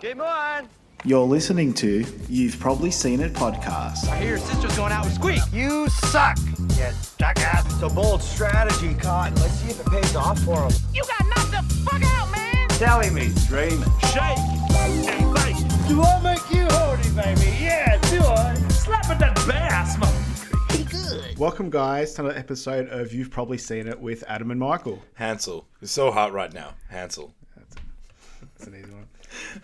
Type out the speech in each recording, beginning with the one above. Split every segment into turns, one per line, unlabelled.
Game on!
You're listening to You've Probably Seen It podcast.
I hear your sister's going out with Squeak.
You suck, you jackass.
It's a bold strategy, Cotton. Let's see if it pays off for him.
You got knocked the fuck out, man!
Telling me, dreaming.
Shake and bake.
Do I make you horny, baby? Yeah, do I?
Slap at that bass, man.
Welcome, guys, to another episode of You've Probably Seen It with Adam and Michael.
Hansel. It's so hot right now. Hansel.
That's an easy one.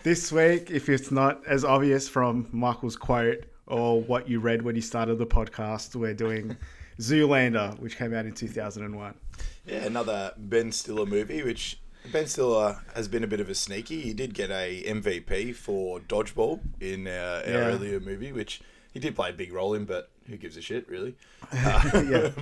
This week, if it's not as obvious from Michael's quote or what you read when you started the podcast, we're doing Zoolander, which came out in 2001.
Yeah, another Ben Stiller movie, which Ben Stiller has been a bit of a sneaky. He did get a MVP for Dodgeball in uh, our
Yeah.
earlier movie, which he did play a big role in, but who gives a shit, really? Uh,
Yeah.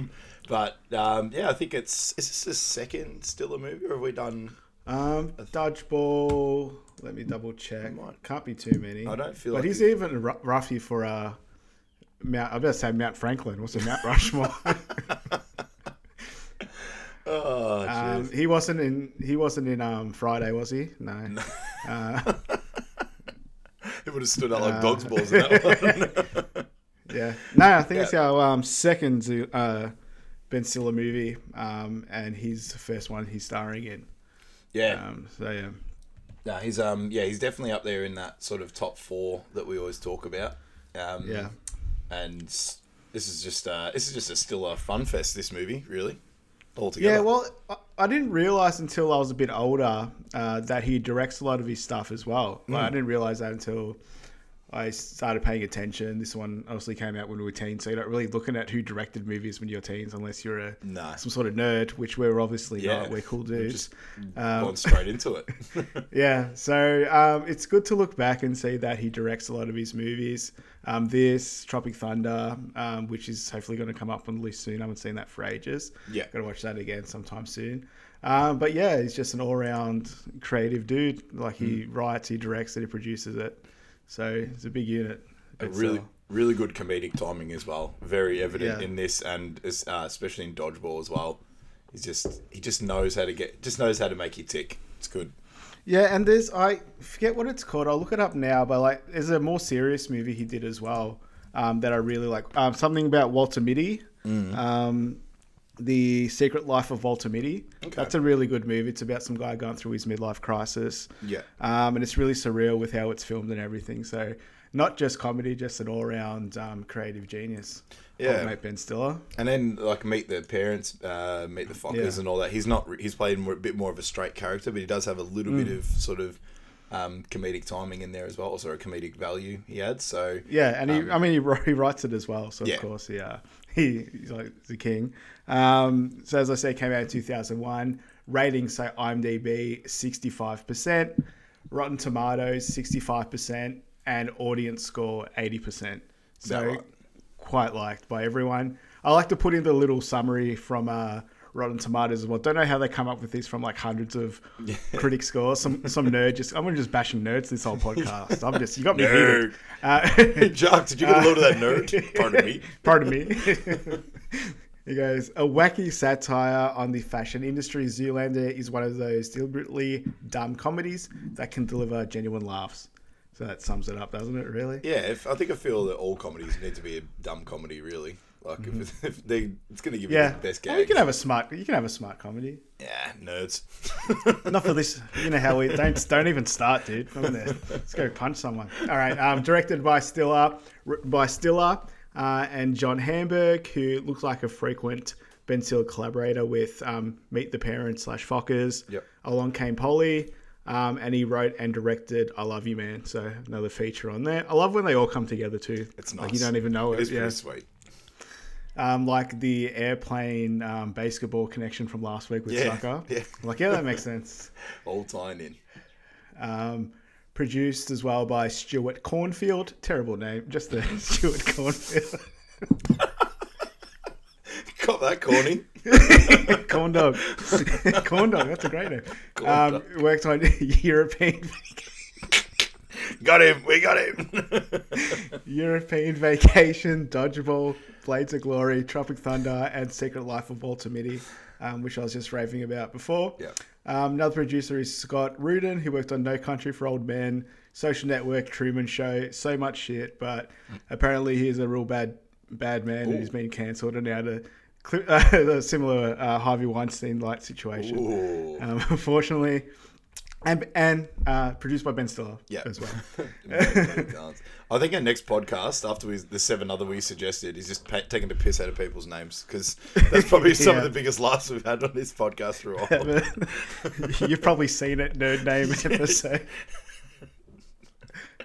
But um, yeah, I think it's is this the second Stiller movie, or have we done?
Um, Dodgeball. Let me double check. Can't be too many.
I don't feel
But
like
he's even r- roughy for uh, Mount. I better say Mount Franklin. What's it, Mount Rushmore?
Oh,
um, he wasn't in. He wasn't in um, Friday, was he? No. Uh,
it would have stood out like
uh,
dog's balls in that one.
yeah. No, I think it's our um, second uh, Ben Stiller movie, um, and he's the first one he's starring in.
yeah,
Um, so yeah.
No, he's um yeah, he's definitely up there in that sort of top four that we always talk about. Um,
Yeah.
and this is just uh this is just a still a fun fest. This movie, really, altogether.
Yeah, well, I- didn't realize until I was a bit older uh, that he directs a lot of his stuff as well. Like, I
Mm.
didn't realize that until I started paying attention. This one obviously came out when we were teens, so you're not really looking at who directed movies when you're teens unless you're a
No.
some sort of nerd, which we're obviously
yeah,
not. We're cool dudes.
just
Um,
gone straight into it.
yeah, so um, it's good to look back and see that he directs a lot of his movies. Um, this Tropic Thunder, um, which is hopefully going to come up on the list soon. I haven't seen that for ages.
Yeah.
got to watch that again sometime soon. Um, but yeah, he's just an all-round creative dude. Like he
Mm.
writes, he directs it, he produces it. So it's a big unit.
a really
uh,
really good comedic timing as well. Very evident
Yeah.
in this, and uh, especially in Dodgeball as well. He's just he just knows how to get just knows how to make you tick. It's good.
Yeah, and there's I forget what it's called. I'll look it up now. But like, there's a more serious movie he did as well um, that I really like. Um, something about Walter Mitty,
Mm.
um, the Secret Life of Walter Mitty.
Okay.
That's a really good movie. It's about some guy going through his midlife crisis.
Yeah.
um, and it's really surreal with how it's filmed and everything. So not just comedy, just an all-round um, creative genius.
Yeah.
Mate Ben Stiller.
And then like meet the parents, uh, meet the Fockers
Yeah.
and all that. He's not he's played more, a bit more of a straight character, but he does have a little
Mm.
bit of sort of um, comedic timing in there as well, also a comedic value he adds. So
Yeah, and he, I mean, he, he writes it as well. So
Um, Yeah.
of course, yeah, he, he's like the king. Um, so as I say, came out in two thousand one. Ratings say IMDb sixty five percent, Rotten Tomatoes sixty five percent, and audience score eighty percent. So
right.
quite liked by everyone. I like to put in the little summary from uh, Rotten Tomatoes as well. Don't know how they come up with this from like hundreds of critic scores. Some some nerd just I'm gonna just bashing nerds this whole podcast. I'm just you got me heated.
Nerd.
Uh,
Jock, did you get a load of that nerd? Pardon me.
Pardon me. he goes, a wacky satire on the fashion industry. Zoolander is one of those deliberately dumb comedies that can deliver genuine laughs. So that sums it up, doesn't it? Really?
Yeah, if, I think I feel that all comedies need to be a dumb comedy, really. Like if, if they, it's going to give you
Yeah.
the best
Well, you can have a smart. You can have a smart comedy.
yeah, nerds.
Not for this. You know how we don't don't even start, dude. Let's go punch someone. All right. Um, directed by Stiller, by Stiller uh, and John Hamburg, who looks like a frequent Ben Stiller collaborator with um, Meet the Parents slash Fockers.
Yep.
Along came Polly. Um, and he wrote and directed "I Love You, Man." So another feature on there. I love when they all come together too.
It's nice.
Like you don't even know it.
It is
yeah.
pretty sweet.
Um, like the airplane um, basketball connection from last week with
Yeah,
Sucker.
yeah.
Like yeah, that makes sense.
All tying in.
Um, produced as well by Stuart Cornfield. Terrible name, just the Stuart Cornfield.
Got that, Corny.
Corn dog. Corn dog. That's a great name. Um, worked on European
got him. We got him.
European Vacation, Dodgeball, Blades of Glory, Tropic Thunder, and Secret Life of Walter Mitty. um, which I was just raving about before.
Yeah.
Um, another producer is Scott Rudin, who worked on No Country for Old Men, Social Network, Truman Show, so much shit. But apparently, he's a real bad bad man, and he's been cancelled and now to. A similar uh, Harvey Weinstein like situation, um, unfortunately, and and uh, produced by Ben Stiller
Yeah.
as well.
I think our next podcast, after we, the seven other we suggested, is just pa- taking the piss out of people's names because that's probably some of the biggest laughs we've had on this podcast for a while.
You've probably seen it, nerd name episode.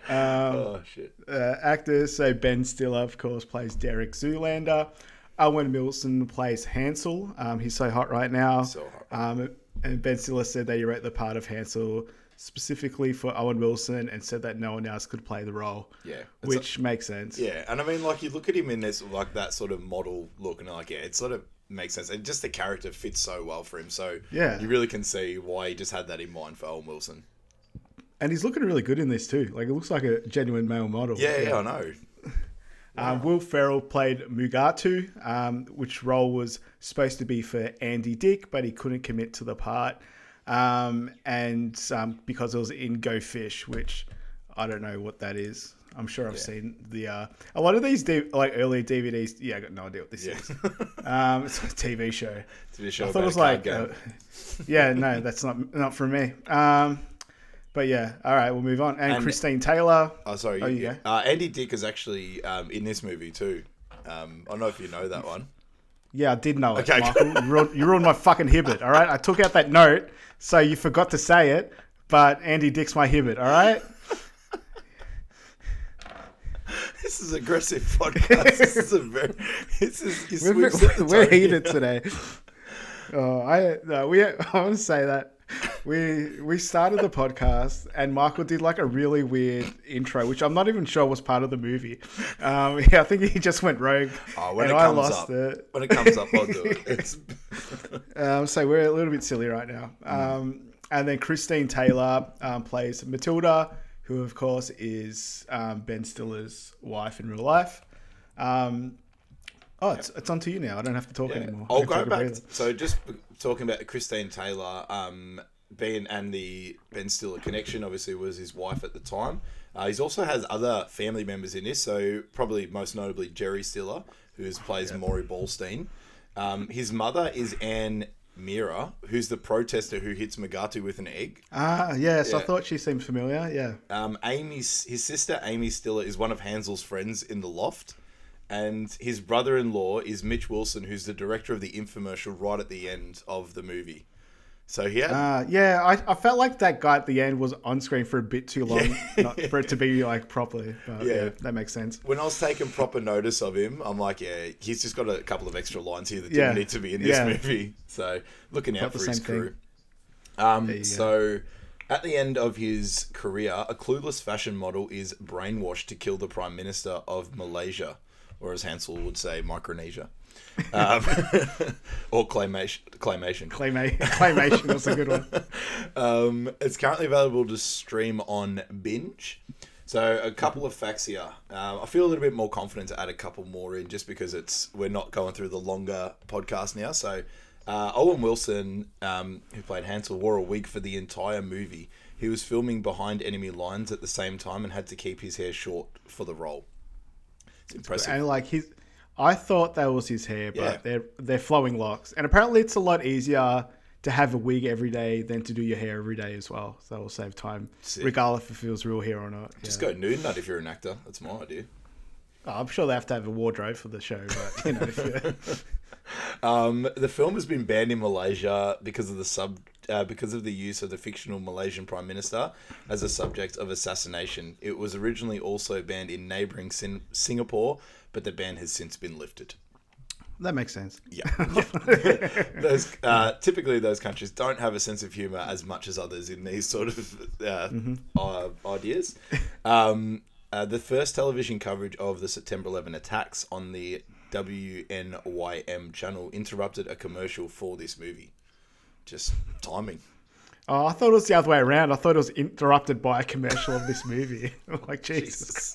oh shit!
uh, actors. So Ben Stiller, of course, plays Derek Zoolander. Owen Wilson plays Hansel. Um, he's so hot right now.
So hot.
Um, and Ben Stiller said that he wrote the part of Hansel specifically for Owen Wilson and said that no one else could play the role.
Yeah.
Which makes sense.
Yeah, and I mean, like you look at him in this like that sort of model look, and like yeah, it sort of makes sense, and just the character fits so well for him. So
Yeah.
you really can see why he just had that in mind for Owen Wilson.
And he's looking really good in this too. Like it looks like a genuine male model.
Yeah, yeah, I know.
Um, Will Ferrell played Mugatu, um, which role was supposed to be for Andy Dick, but he couldn't commit to the part. Um, and um, because it was in Go Fish, which I don't know what that is. I'm sure I've seen the uh, a lot of these D- like early DVDs. Yeah, I got no idea what this
Yeah.
is. Um, it's a TV show.
TV show
I thought it was like, uh, yeah, no, that's not not for me. But yeah, all right, we'll move on. And,
And-
Christine Taylor.
Oh, sorry.
Oh,
you,
you
uh, Andy Dick is actually um, in this movie too. Um, I don't know if you know that one.
Yeah, I did know it,
Okay.
Michael. You ruined, you ruined my fucking hibbit, all right? I took out that note, so you forgot to say it, but Andy Dick's my hibbit, all right?
This is aggressive podcast. this is a very. This is.
We're,
it
we're heated today. Oh, I no, we. I want to say that we we started the podcast and Michael did like a really weird intro, which I'm not even sure was part of the movie. Um, yeah, I think he just went rogue,
Oh, when
and
it
I
comes
lost
up,
it.
when it comes up, I'll do it.
Um, so we're a little bit silly right now. Um, and then Christine Taylor um, plays Matilda, who of course is um, Ben Stiller's wife in real life. Um, oh, it's, it's on to you now. I don't have to talk
Yeah.
anymore.
I'll go back. So just talking about Christine Taylor, um, Ben and the Ben Stiller connection obviously was his wife at the time. Uh, he's also has other family members in this, so probably most notably Jerry Stiller, who plays Maury Ballstein. Um, his mother is Anne Meara, who's the protester who hits Mugatu with an egg.
Ah, yes, I thought she seemed familiar. Yeah.
Um, Amy's his sister Amy Stiller is one of Hansel's friends in the loft, and his brother-in-law is Mitch Wilson, who's the director of the infomercial right at the end of the movie. So yeah,
Uh, yeah, I, I felt like that guy at the end was on screen for a bit too long not for it to be like properly. But yeah.
Yeah.
that makes sense.
when I was taking proper notice of him, I'm like, yeah, he's just got a couple of extra lines here that
Yeah.
didn't need to be in this
Yeah.
movie. So looking out for his crew. Um, so at the end of his career, a clueless fashion model is brainwashed to kill the prime minister of Malaysia, or as Hansel would say, Micronesia, um, or claymation. Claymation.
Claymation, claymation was a good one.
Um, it's currently available to stream on Binge. So a couple of facts here. Um, I feel a little bit more confident to add a couple more in, just because it's we're not going through the longer podcast now. So uh, Owen Wilson, um, who played Hansel, wore a wig for the entire movie. He was filming behind enemy lines at the same time and had to keep his hair short for the role. It's impressive.
And like his, I thought that was his hair, but
Yeah.
they're they're flowing locks, and apparently it's a lot easier to have a wig every day than to do your hair every day as well. So that will save time,
Sick.
regardless if it feels real hair or not.
Just
Yeah.
go nude nut if you're an actor. That's my idea.
Oh, I'm sure they have to have a wardrobe for the show, but you know,
Um, the film has been banned in Malaysia because of the sub uh, because of the use of the fictional Malaysian prime minister as a subject of assassination. It was originally also banned in neighboring Sin- Singapore, but the ban has since been lifted.
that makes sense.
Yeah, those uh, typically those countries don't have a sense of humor as much as others in these sort of uh, uh, ideas. Um, uh, the first television coverage of the September 11 attacks on the WNYM channel interrupted a commercial for this movie. Just timing.
Oh, I thought it was the other way around. I thought it was interrupted by a commercial of this movie. like Jesus,
Jesus.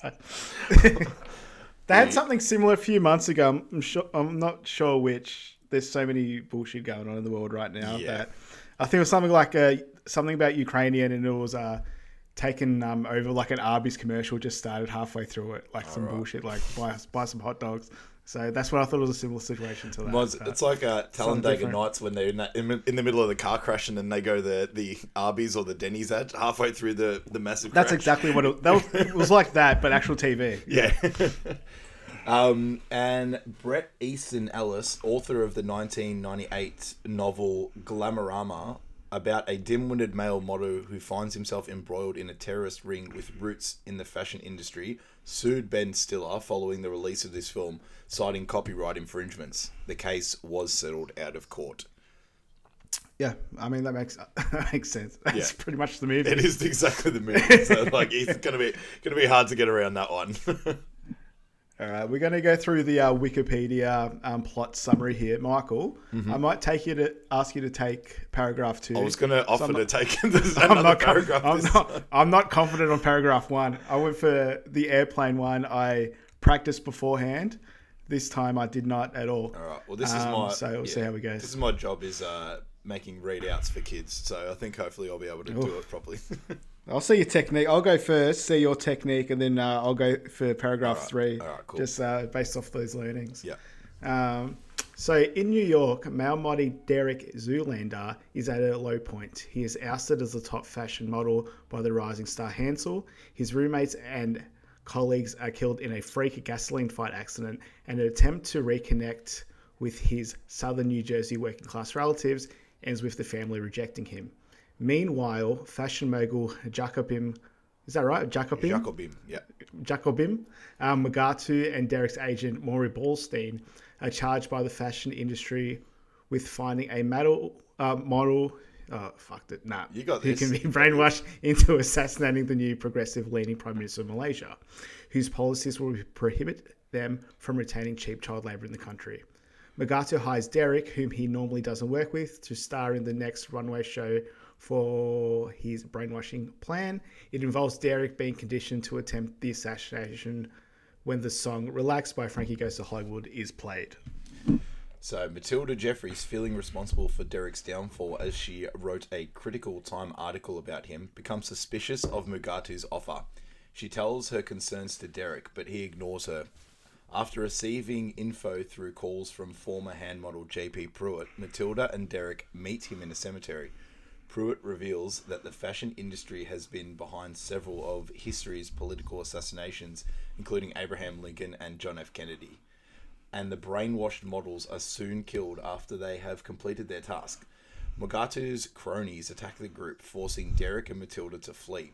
Christ. they had something similar a few months ago. I'm, sure. I'm not sure which. there's so many bullshit going on in the world right now
Yeah.
that I think it was something like uh, something about Ukrainian, and it was uh, taken um, over like an Arby's commercial just started halfway through it, like some bullshit, like buy buy some hot dogs. So that's what I thought was a similar situation to that.
Was, it's like uh, Talladega. Nights when they're in, that, in, in the middle of the car crash and then they go the the Arby's or the Denny's ad halfway through the the massive.
that's
crash.
exactly what it, that was, it was like that, but actual TV.
Yeah. um, and Bret Easton Ellis, author of the 1998 novel Glamorama, about a dim-witted male model who finds himself embroiled in a terrorist ring with roots in the fashion industry, sued Ben Stiller following the release of this film, citing copyright infringements. The case was settled out of court.
Yeah, I mean that makes that makes sense. That's
Yeah.
pretty much the movie.
It is exactly the movie. So like, it's gonna be gonna be hard to get around that one.
All right, we're going to go through the uh, Wikipedia um, plot summary here, Michael. I might take you to ask you to take paragraph two.
Mm-hmm. I was gonna offer
I'm
to take this,
I'm not,
paragraph.
I'm, not, I'm not confident on paragraph one. I went for the airplane one. I practiced beforehand. This time I did not at all.
All right. Well, this is
Um,
my.
so we'll see how we go.
This is my job is uh, making readouts for kids. So I think hopefully I'll be able to do it properly.
I'll see your technique. I'll go first, see your technique, and then uh, I'll go for paragraph three,
cool.
just uh, based off those learnings.
yeah.
Um, so in New York, Malmody Derek Zoolander is at a low point. He is ousted as the top fashion model by the rising star Hansel. His roommates and colleagues are killed in a freak gasoline fight accident, and an attempt to reconnect with his southern New Jersey working class relatives ends with the family rejecting him. Meanwhile, fashion mogul Jacobim, is that right? Jacobim?
Jacobim. Yeah.
Jacobim, um, Mugatu, and Derek's agent Maury Ballstein are charged by the fashion industry with finding a model. Uh, model oh, fucked it. Nah.
You got
Who
this.
can be brainwashed into assassinating the new progressive leaning Prime Minister of Malaysia, whose policies will prohibit them from retaining cheap child labour in the country. Mugatu hires Derek, whom he normally doesn't work with, to star in the next runway show for his brainwashing plan. It involves Derek being conditioned to attempt the assassination when the song Relax by Frankie Goes to Hollywood is played.
So Matilda Jeffries, feeling responsible for Derek's downfall as she wrote a critical Time article about him, becomes suspicious of Mugatu's offer. She tells her concerns to Derek, but he ignores her. After receiving info through calls from former hand model JP Pruitt, Matilda and Derek meet him in a cemetery. Pruitt reveals that the fashion industry has been behind several of history's political assassinations, including Abraham Lincoln and John F. Kennedy and the brainwashed models are soon killed after they have completed their task. Mugatu's cronies attack the group, forcing Derek and Matilda to flee.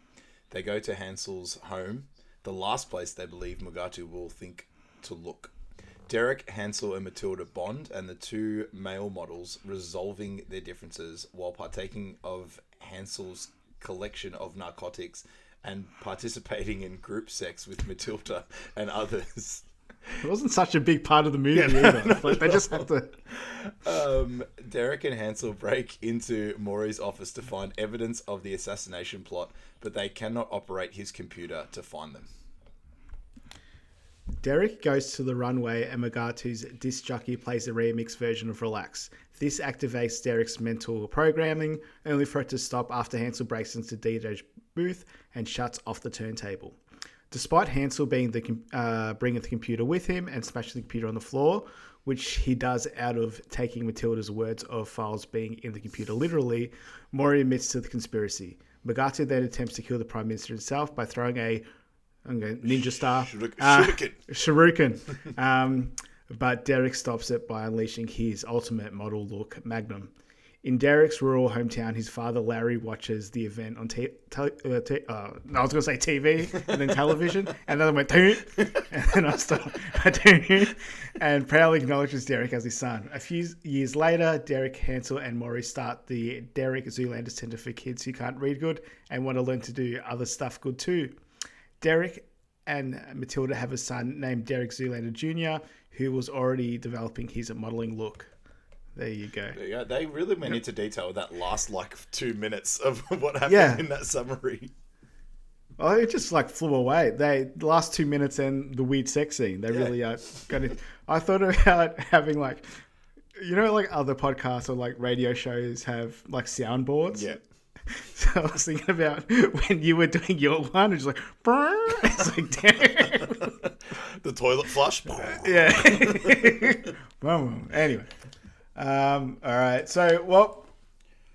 They go to Hansel's home, the last place they believe Mugatu will think to look. Derek, Hansel, and Matilda bond, and the two male models resolving their differences while partaking of Hansel's collection of narcotics and participating in group sex with Matilda and others.
It wasn't such a big part of the movie either. Like, they just had to.
Um, Derek and Hansel break into Maury's office to find evidence of the assassination plot, but they cannot operate his computer to find them.
Derek goes to the runway and Mugatu's disc jockey plays a remix version of Relax. This activates Derek's mental programming, only for it to stop after Hansel breaks into DJ's booth and shuts off the turntable. Despite Hansel being the uh, bringing the computer with him and smashing the computer on the floor, which he does out of taking Matilda's words of files being in the computer literally, Maury admits to the conspiracy. Mugatu then attempts to kill the Prime Minister himself by throwing a I'm going ninja star
Shuriken-
uh,
shuriken.
shuriken. um, but Derek stops it by unleashing his ultimate model look Magnum. In Derek's rural hometown, his father Larry watches the event on t- tele- uh, t- uh, I was going to say TV and then television, and then I went toot, and then I stopped, and proudly acknowledges Derek as his son. A few years later, Derek, Hansel, and Maury start the Derek Zoolander Center for Kids Who Can't Read Good and want to learn to do other stuff good too. Derek and Matilda have a son named Derek Zoolander Jr., who was already developing his modeling look. There you go.
Go. They really went into detail with that last like two minutes of what happened
Yeah.
in that summary.
Oh, it just like flew away. They the last two minutes and the weird sex scene. They really uh, got it. I thought about having like you know, like other podcasts or like radio shows have like soundboards.
Yeah.
So I was thinking about when you were doing your one, it's like, it's like, damn.
The toilet flush.
yeah. Anyway, um, all right. So what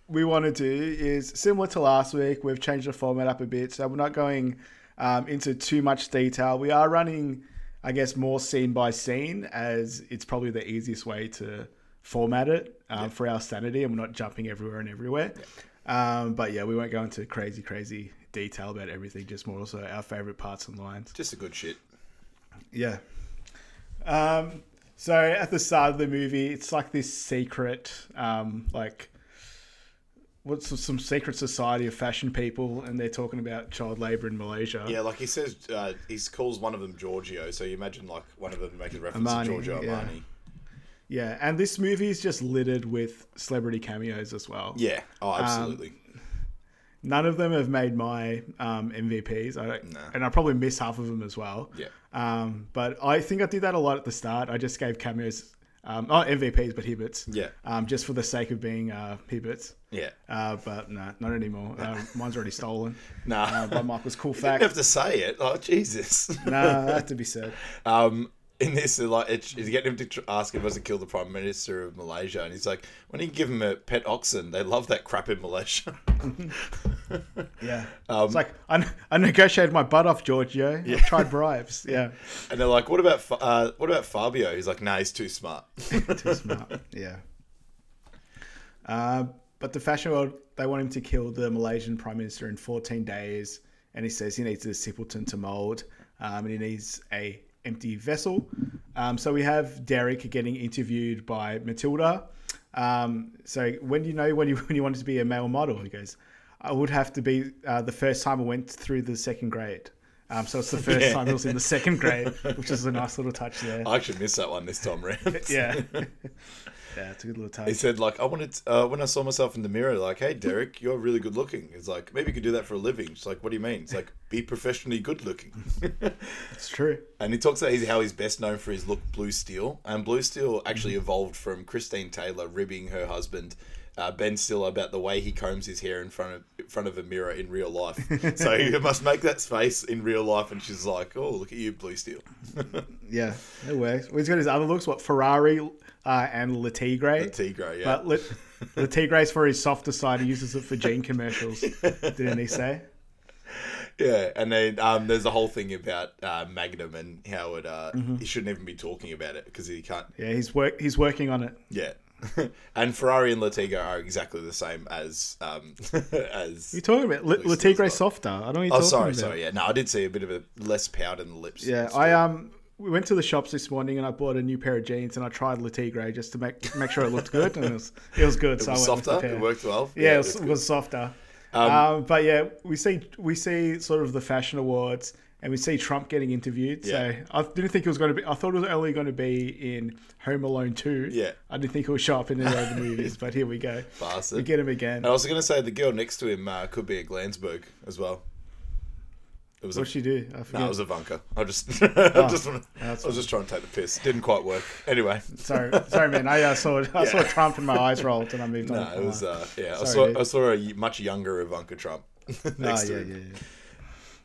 we want to do is similar to last week. We've changed the format up a bit, so we're not going um, into too much detail. We are running, I guess, more scene by scene, as it's probably the easiest way to format it um, for our sanity, and we're not jumping everywhere and everywhere. Um, but yeah, we won't go into crazy, crazy detail about everything. Just more also our favorite parts and lines.
Just a good shit.
Yeah. Um, so at the start of the movie, it's like this secret, um, like what's some secret society of fashion people, and they're talking about child labor in Malaysia.
Yeah, like he says, uh, he calls one of them Giorgio. So you imagine like one of them making reference
Armani,
to Giorgio. Armani.
Yeah, and this movie is just littered with celebrity cameos as well.
Yeah. Oh, absolutely.
None of them have made my um, MVPs, I don't,
No.
and I probably miss half of them as well.
Yeah.
Um, but I think I did that a lot at the start. I just gave cameos, um, not MVPs, but Hibberts.
Yeah.
Um, just for the sake of being uh, Hibberts.
yeah.
Uh, but no, not anymore. Um, mine's already stolen.
Nah.
Uh, by Michael's cool fact.
You didn't have to say it. Oh, Jesus.
nah, that had to be said.
Um, in this, like, it's, it's getting him to tr- ask if was to kill the prime minister of Malaysia, and he's like, "When you give him a pet oxen, they love that crap in Malaysia."
Yeah.
Um,
it's like, I, I negotiated my butt off, Giorgio. I tried bribes. Yeah.
and they're like, "What about Fa- uh, what about Fabio?" He's like, "Nah, he's too smart."
Too smart. Yeah. Uh, but the fashion world, they want him to kill the Malaysian prime minister in 14 days, and he says he needs a simpleton to mold, um, and he needs a empty vessel. Um, so we have Derek getting interviewed by Matilda. Um, so when do you know when you when you wanted to be a male model? He goes, I would have to be uh, the first time I went through the second grade. Um, so it's the first
Yeah.
time I was in the second grade, which is a nice little touch there.
I actually missed that one this time around.
Yeah. Yeah, it's a good little touch.
He said, like, I wanted, uh, when I saw myself in the mirror, like, hey, Derek, you're really good looking. It's like, maybe you could do that for a living. It's like, what do you mean? It's like, be professionally good looking.
It's true.
and he talks about how he's best known for his look, Blue Steel. And Blue Steel actually evolved from Christine Taylor ribbing her husband, uh, Ben Stiller, about the way he combs his hair in front of in front of a mirror in real life. so he must make that face in real life. And she's like, oh, look at you, Blue Steel.
Yeah, it works. Well, he's got his other looks, what Ferrari uh, and Le Tigre.
Tigre, yeah.
But Le, Le for his softer side. He uses it for jean commercials. Didn't he say?
Yeah, and then um, there's a whole thing about uh, Magnum and how it uh,
Mm-hmm.
he shouldn't even be talking about it because he can't.
Yeah, he's work. He's working on it.
Yeah, and Ferrari and Le Tigre are exactly the same as um, as.
you talking about Le,
Blue
Le
Steel's
Tigre's
got-
softer? I don't know. What you're
Oh,
talking
sorry,
about.
sorry. Yeah, no, I did see a bit of a less pout in the lips.
Yeah, I um. We went to the shops this morning and I bought a new pair of jeans and I tried Le Tigre just to make make sure it looked good and it was it was good.
It
so
was
I went with the
softer. It worked well.
Yeah, it was,
good.
was softer. Um, but yeah, we see we see sort of the fashion awards, and we see Trump getting interviewed. So I didn't think it was going to be. I thought it was only going to be in Home Alone two.
Yeah.
I didn't think it would show up in any other movies, but here we go.
Bastard.
We get him again.
And I was going to say the girl next to him uh, could be a Glansberg as well. It was
What'd
a,
she do? I
no,
forget.
it was Ivanka. I just, I, just wanna- I was just trying to take the piss. Didn't quite work. Anyway,
sorry, sorry, man. I uh, saw I saw Trump and my eyes rolled, and I moved on.
no, it was uh, yeah. I saw,
dude.
I saw a much younger Ivanka Trump
Oh,
next
yeah,
to him.
yeah,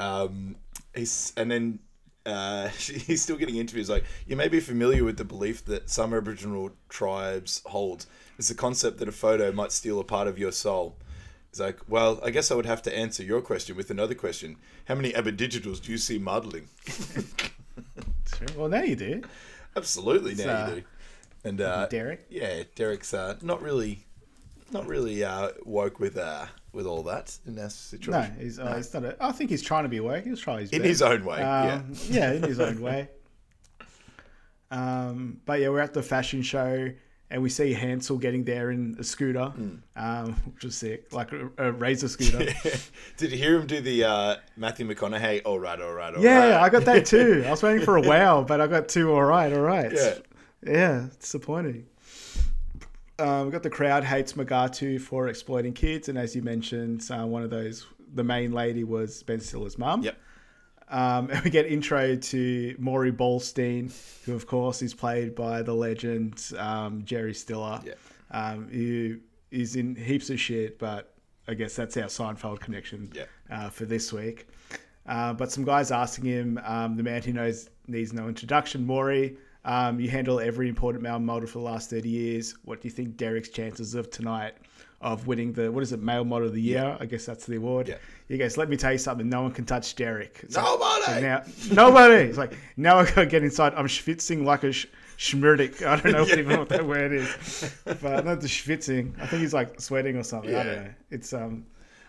yeah.
Um, he's and then uh, he's still getting interviews. Like you may be familiar with the belief that some Aboriginal tribes hold. It's the concept that a photo might steal a part of your soul. It's like, well, I guess I would have to answer your question with another question. How many Aboriginals do you see modelling?
Well, now you do.
Absolutely, now
uh,
you do. And uh,
Derek?
yeah, Derek's uh, not really, not really uh, woke with uh, with all that in that
No,
situation.
he's, uh, he's not. A, I think he's trying to be awake. He's trying his
in
best.
his own way. yeah.
Um, yeah, in his own way. Um, but yeah, we're at the fashion show and we see Hansel getting there in a scooter,
Hmm.
um, which was sick, like a, a razor scooter.
Did you hear him do the uh, Matthew McConaughey? All right, all right, all right.
yeah, I got that too. I was waiting for a wow, but I got two. All right, all right.
Yeah.
yeah, it's disappointing. Um, we got the crowd hates Mugatu for exploiting kids, and as you mentioned, uh, one of those, the main lady was Ben Stiller's mum.
Yep.
Um, and we get intro to Maury Ballstein, who of course is played by the legend um, Jerry Stiller.
Yeah.
Um, who is in heaps of shit, but I guess that's our Seinfeld connection
Yeah.
uh, for this week. Uh, but some guys asking him, um, the man who knows needs no introduction, Maury. Um, you handle every important male model for the last 30 years. What do you think Derek's chances of tonight of winning the, what is it, male model of the year? I guess that's the award.
Yeah.
He goes, let me tell you something. No one can touch Derek. It's
Nobody!
now, nobody. It's like, now I got to get inside. I'm schwitzing like a sh-. I don't know even what that word is. But not the schwitzing. I think he's like sweating or something. I
Yeah.
don't know. It's, um,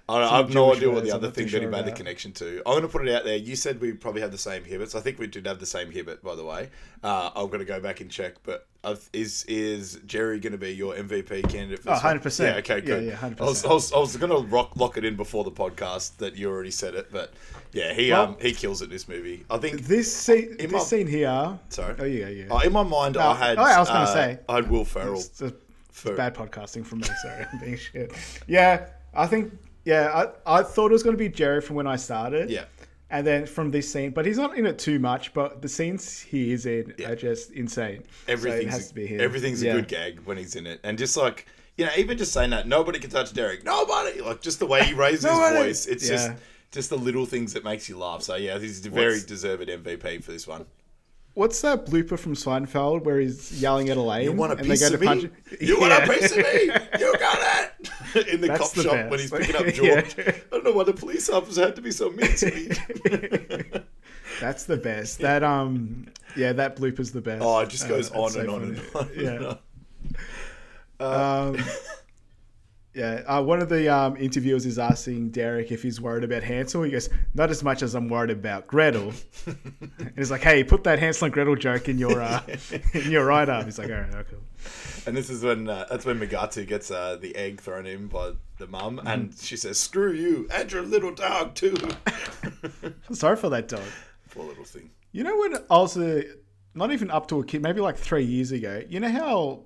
I, I have no idea what the other thing that he made the connection to. I'm going to put it out there. You said we probably have the same habits. I think we did have the same habit, by the way. Uh, I'm going to go back and check. But I've, is is Jerry going to be your MVP candidate for
Oh, 100%.
Yeah, okay,
Yeah,
good.
yeah, 100%.
I was, I was, I was going to rock, lock it in before the podcast that you already said it. But yeah, he
Well-
um he kills it in this movie. I think.
this scene,
In
this
my-
scene here.
Sorry.
Oh, yeah, yeah.
Oh, in my mind, I had.
oh, I was gonna
uh,
say.
I had Will Ferrell.
It's, it's
for-
bad podcasting from me. Sorry, I'm being shit. Yeah, I think. Yeah, I, I thought it was going to be Jerry from when I started.
Yeah.
And then from this scene, but he's not in it too much. But the scenes he is in
Yeah.
are just insane.
Everything's
so it has to be him.
everything's
Yeah.
a good gag when he's in it, and just like you know, even just saying that nobody can touch Derek, nobody, like just the way he raises his
Nobody.
voice, it's just just the little things that makes you laugh. So yeah, he's a very
What's-
deserved MVP for this one.
What's that blooper from Seinfeld where he's yelling at Elaine?
You want a
and
piece
they go
of
to punch
me?
it?
You want a piece of me? You got it. in the
That's
cop
the
shop
best.
when he's picking up
Yeah.
George. I don't know why the police officer had to be so mean to me.
That's the best. That um, yeah, that blooper's the best.
oh, it just
Uh,
goes
that's
on
so
and on and on.
Yeah.
and on.
Um, yeah, uh, one of the um, interviewers is asking Derek if he's worried about Hansel. He goes, "Not as much as I'm worried about Gretel." and he's like, "Hey, put that Hansel and Gretel joke in your uh, in your write up." He's like, "All right, okay."
And this is when uh, that's when Mugatu gets uh, the egg thrown in by the mum,
Mm-hmm.
and she says, "Screw you and your little dog too."
Sorry for that dog.
Poor little thing.
You know when I was not even up to a kid, maybe like three years ago. You know how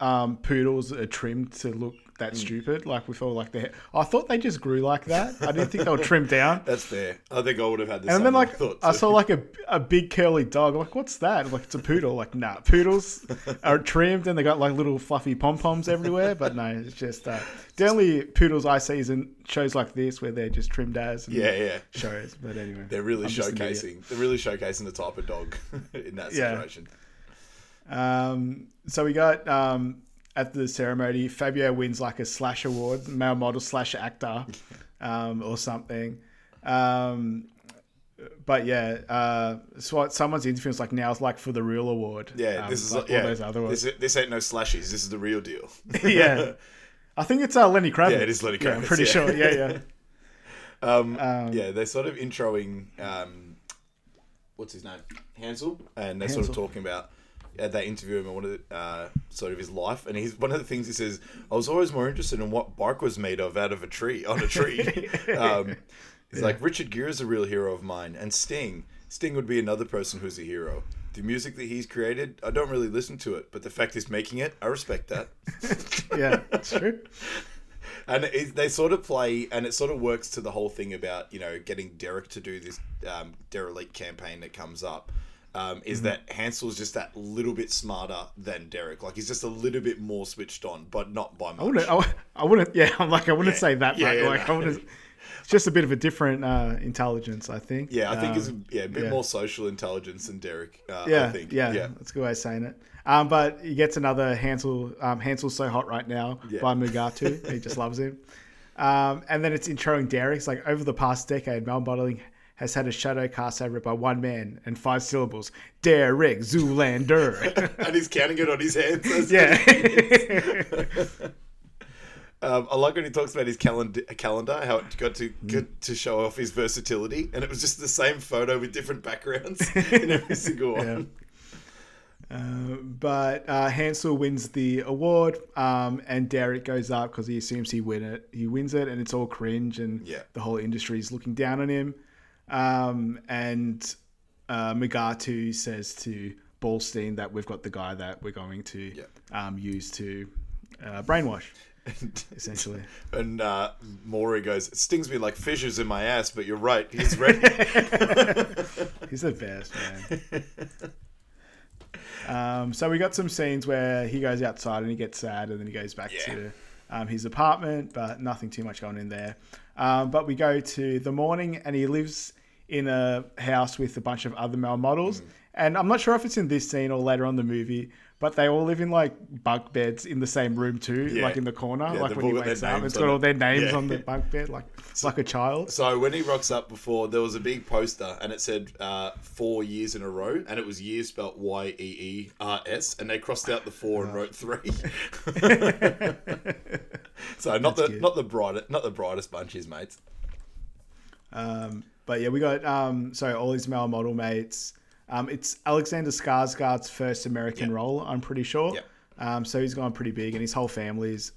um, poodles are trimmed to look that stupid, like we all like their. I thought they just grew like that. I didn't think they were trimmed down.
That's fair. I think I would have had the
And then like
thought.
I saw like a, a big curly dog. Like, what's that? I'm like it's a poodle. Like, nah, poodles are trimmed and they got like little fluffy pom poms everywhere. But no, it's just uh, the only poodles I see is in shows like this where they're just trimmed as. And
Yeah, yeah.
Shows, but anyway,
They're really
I'm just an idiot.
showcasing. They're really showcasing the type of dog in that situation.
Yeah.
situation.
Um, so we got um, at the ceremony, Fabio wins like a slash award, male model slash actor, um, or something. Um, but yeah, uh, so someone's interviewing is like now it's like for the real award.
Yeah,
Um,
this is
like
like,
all those other ones.
This, this ain't no slashies. This is the real deal.
yeah, I think it's uh, Lenny Kravitz.
Yeah, it is Lenny
Yeah, I'm pretty
yeah.
sure. Yeah, yeah.
Um,
Um,
yeah, they're sort of introing um, what's his name, Hansel, and they're sort of talking about. They interview him and one of the, uh, sort of his life, and he's one of the things he says. I was always more interested in what bark was made of out of a tree on a tree. um, he's like Richard Gere is a real hero of mine, and Sting. Sting would be another person who's a hero. The music that he's created, I don't really listen to it, but the fact he's making it, I respect that.
yeah, it's true.
And it, they sort of play, and it sort of works to the whole thing about you know getting Derek to do this um, derelict campaign that comes up. Um, is that Hansel's just that little bit smarter than Derek? Like he's just a little bit more switched on, but not by much.
I wouldn't. I, I wouldn't. Yeah, I'm like I wouldn't
Yeah.
say that.
Yeah, yeah,
like
no.
I wouldn't. It's just a bit of a different uh, intelligence, I think.
yeah, I think it's a,
Um,
yeah a bit
yeah.
more social intelligence than Derek. Uh,
Yeah,
I think.
yeah,
yeah.
that's a good way of saying it. Um, but he gets another Hansel. Um, Hansel's so hot right now by Mugatu. he just loves him. Um, and then it's introing Derek. It's like over the past decade, Melbourne Bottling has had a shadow cast over it by one man and five syllables. Derek Zoolander.
and he's counting it on his hands.
yeah.
Um, I like when he talks about his calendar, calendar, how it got to
Mm.
get to show off his versatility, and it was just the same photo with different backgrounds in every single one.
Uh, but uh, Hansel wins the award, um, and Derek goes up because he assumes he win it. He wins it, and it's all cringe, and
Yeah.
the whole industry is looking down on him. Um, and uh, Mugatu says to Ballstein that we've got the guy that we're going to
Yeah.
um, use to uh, brainwash, essentially.
And uh, Maury goes, "It stings me like fissures in my ass, but you're right. He's ready."
He's the best, man. um, so we got some scenes where he goes outside and he gets sad, and then he goes back
Yeah.
to um, his apartment, but nothing too much going in there. Um, but we go to the morning, and he lives in a house with a bunch of other male models.
Mm.
And I'm not sure if it's in this scene or later on the movie, but they all live in like bunk beds in the same room too,
Yeah.
like in the corner,
Yeah,
like when he
all got their
wakes up. it's got all their names
Yeah.
on the bunk bed, like like a child.
So when he rocks up before, there was a big poster and it said uh, four years in a row, and it was years spelt Y E E R S, and they crossed out the four and wrote three. so not the
good.
not the brightest not the brightest bunch, his mates.
Um, but yeah, we got um, so all his male model mates. Um, it's Alexander Skarsgård's first American
Yeah.
role, I'm pretty sure.
Yeah.
Um, so he's gone pretty big, and his whole family's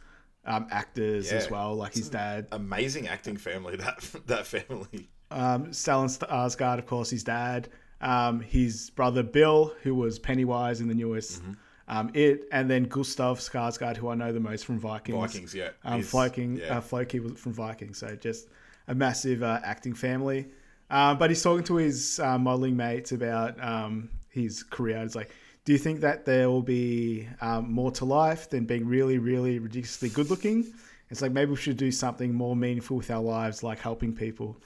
um, actors as
Yeah.
well, like his dad.
Amazing acting family that that family.
Um, Stellan Skarsgård, of course, his dad. Um, his brother Bill, who was Pennywise in the newest
Mm-hmm.
um, It, and then Gustav Skarsgård, who I know the most from Vikings.
Vikings, yeah.
Um, Floki,
yeah.
uh, Floki was from Vikings, so just a massive uh, acting family. Um, but he's talking to his uh, modeling mates about um, his career. It's like, do you think that there will be um, more to life than being really, really ridiculously good looking? It's like maybe we should do something more meaningful with our lives, like helping people.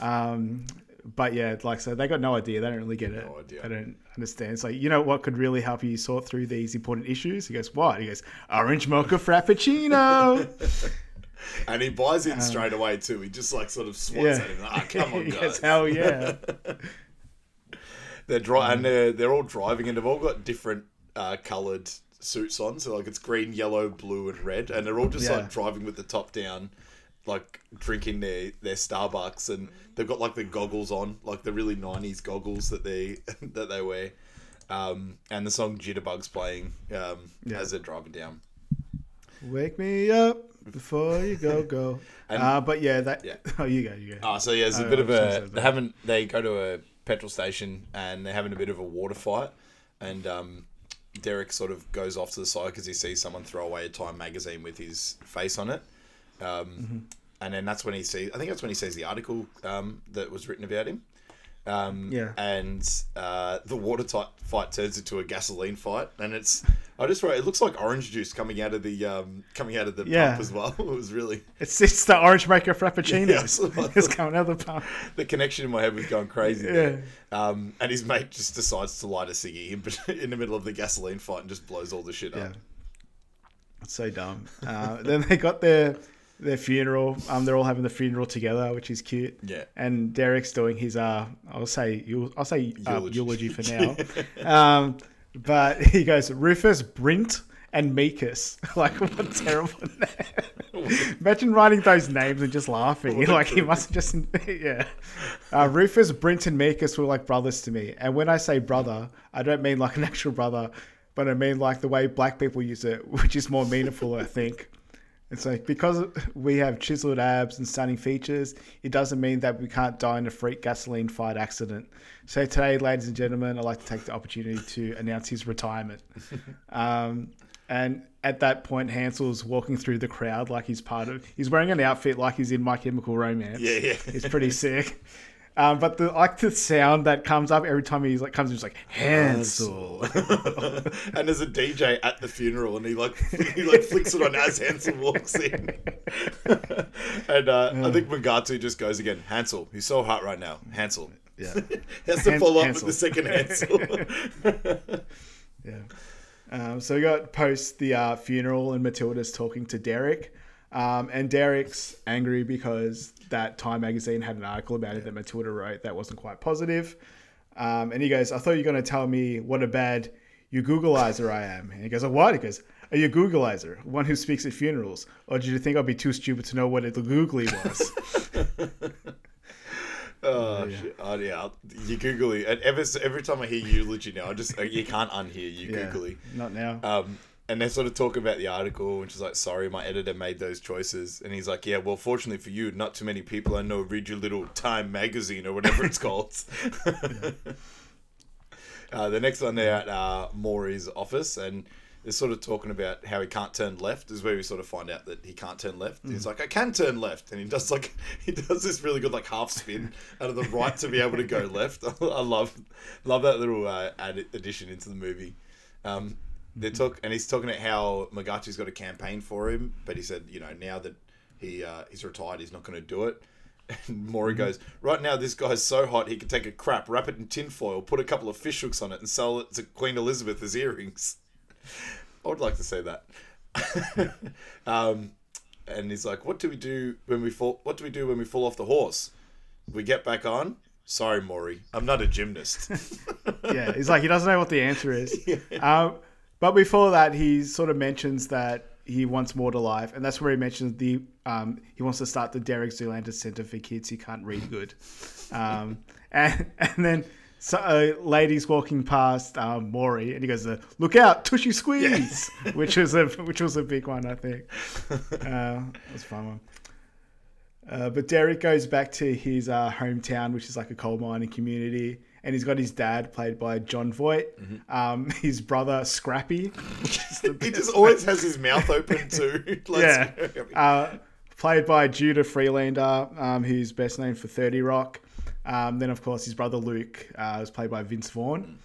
Um, but yeah, like so, they got no idea. They don't really get it.
No idea.
They don't understand. It's like you know what could really help you sort through these important issues. He goes, "What?" He goes, "Orange mocha frappuccino."
And he buys in straight away too. He just like sort of swats
Yeah.
at him. Ah, come on, guys.
goes, Hell yeah.
They're dri- and they're they're all driving, and they've all got different uh, coloured suits on. So like it's green, yellow, blue, and red, and they're all just
Yeah.
like driving with the top down, like drinking their their Starbucks, and they've got like the goggles on, like the really '90s goggles that they that they wear. Um, and the song Jitterbugs playing um,
Yeah.
as they're driving down.
Wake me up before you go go.
And-
uh, but yeah, that.
Yeah.
Oh, you go, you go.
Ah, so yeah, there's a
Oh,
bit of
I was gonna
a. They haven't. They go to a petrol station and they're having a bit of a water fight, and um, Derek sort of goes off to the side because he sees someone throw away a Time magazine with his face on it, um,
Mm-hmm.
and then that's when he sees. I think that's when he sees the article um, that was written about him. Um,
Yeah.
And uh, the water ti- fight turns into a gasoline fight, and it's. I just wrote. It looks like orange juice coming out of the um, coming out of the
Yeah.
pump as well. it was really.
It's it's the orange mocha frappuccino.
Yeah,
it's coming out of the pump.
the connection in my head was going crazy.
Yeah.
There. Um, and his mate just decides to light a ciggy in, in the middle of the gasoline fight and just blows all the shit
Yeah.
up.
It's so dumb. Uh, then they got their their funeral. Um, they're all having the funeral together, which is cute.
Yeah.
And Derek's doing his uh, I'll say you, I'll say uh,
Eulogy.
eulogy. for now. um, but he goes Rufus Brint and Meekus. like what terrible name. Imagine writing those names and just laughing.
What
like he must have just yeah. Uh, Rufus, Brint, and Meekus were like brothers to me. And when I say brother, I don't mean like an actual brother, but I mean like the way black people use it, which is more meaningful, I think. It's like because we have chiseled abs and stunning features, it doesn't mean that we can't die in a freak gasoline fight accident. So today, ladies and gentlemen, I'd like to take the opportunity to announce his retirement. um, and at that point, Hansel's walking through the crowd like he's part of. He's wearing an outfit like he's in My Chemical Romance.
Yeah, yeah.
It's pretty sick. Um, but the like the sound that comes up every time he like comes, in, he's like Hansel.
and there's a DJ at the funeral, and he like he like flicks it on as Hansel walks in. and uh, I think Mugatu just goes again. Hansel, he's so hot right now. Hansel.
Yeah.
He has to
Han-
follow up
Hansel.
with the second Hansel.
Yeah. Um, so we got post the uh, funeral and Matilda's talking to Derek. Um, and Derek's angry because that Time magazine had an article about it that Matilda wrote that wasn't quite positive. Um, and he goes, I thought you were going to tell me what a bad you Googleizer I am. And he goes, a what? He goes, are you a Googleizer? One who speaks at funerals. Or did you think I'd be too stupid to know what a googly was?
Oh, shit. oh yeah, you googly. And every every time I hear eulogy now, I just you can't unhear you
Yeah,
googly.
Not now.
Um, and they sort of talk about the article, and she's like, "Sorry, my editor made those choices." And he's like, "Yeah, well, fortunately for you, not too many people I know read your little Time magazine or whatever it's called." uh, the next one, they're at uh, Maury's office, and they're sort of talking about how he can't turn left. Is where we sort of find out that he can't turn left. He's like, I can turn left, and he does like he does this really good like half spin out of the right to be able to go left. I love love that little uh, add addition into the movie. Um, they talk and he's talking about how Mugatu's got a campaign for him, but he said, you know, now that he uh, he's retired, he's not going to do it. And Maury goes, right now this guy's so hot he could take a crap, wrap it in tinfoil, put a couple of fish hooks on it, and sell it to Queen Elizabeth as earrings. I would like to say that. um, and he's like, "What do we do when we fall? What do we do when we fall off the horse? We get back on." Sorry, Maury, I'm not a gymnast.
yeah, he's like he doesn't know what the answer is. Um, but before that, he sort of mentions that he wants more to life, and that's where he mentions the um, he wants to start the Derek Zoolander Center for kids who can't read good, um, and and then. So, a lady's walking past um, Maury, and he goes, uh, "Look out, tushy squeeze," which was a which was a big one, I think. Uh, it was a fun one. Uh, but Derek goes back to his uh, hometown, which is like a coal mining community, and he's got his dad, played by Jon Voight, um, his brother Scrappy, which is the
he just always has his mouth open too.
yeah, uh, played by Judah Friedlander, um, who's best known for Thirty Rock. Um, then, of course, his brother Luke uh, was played by Vince Vaughn,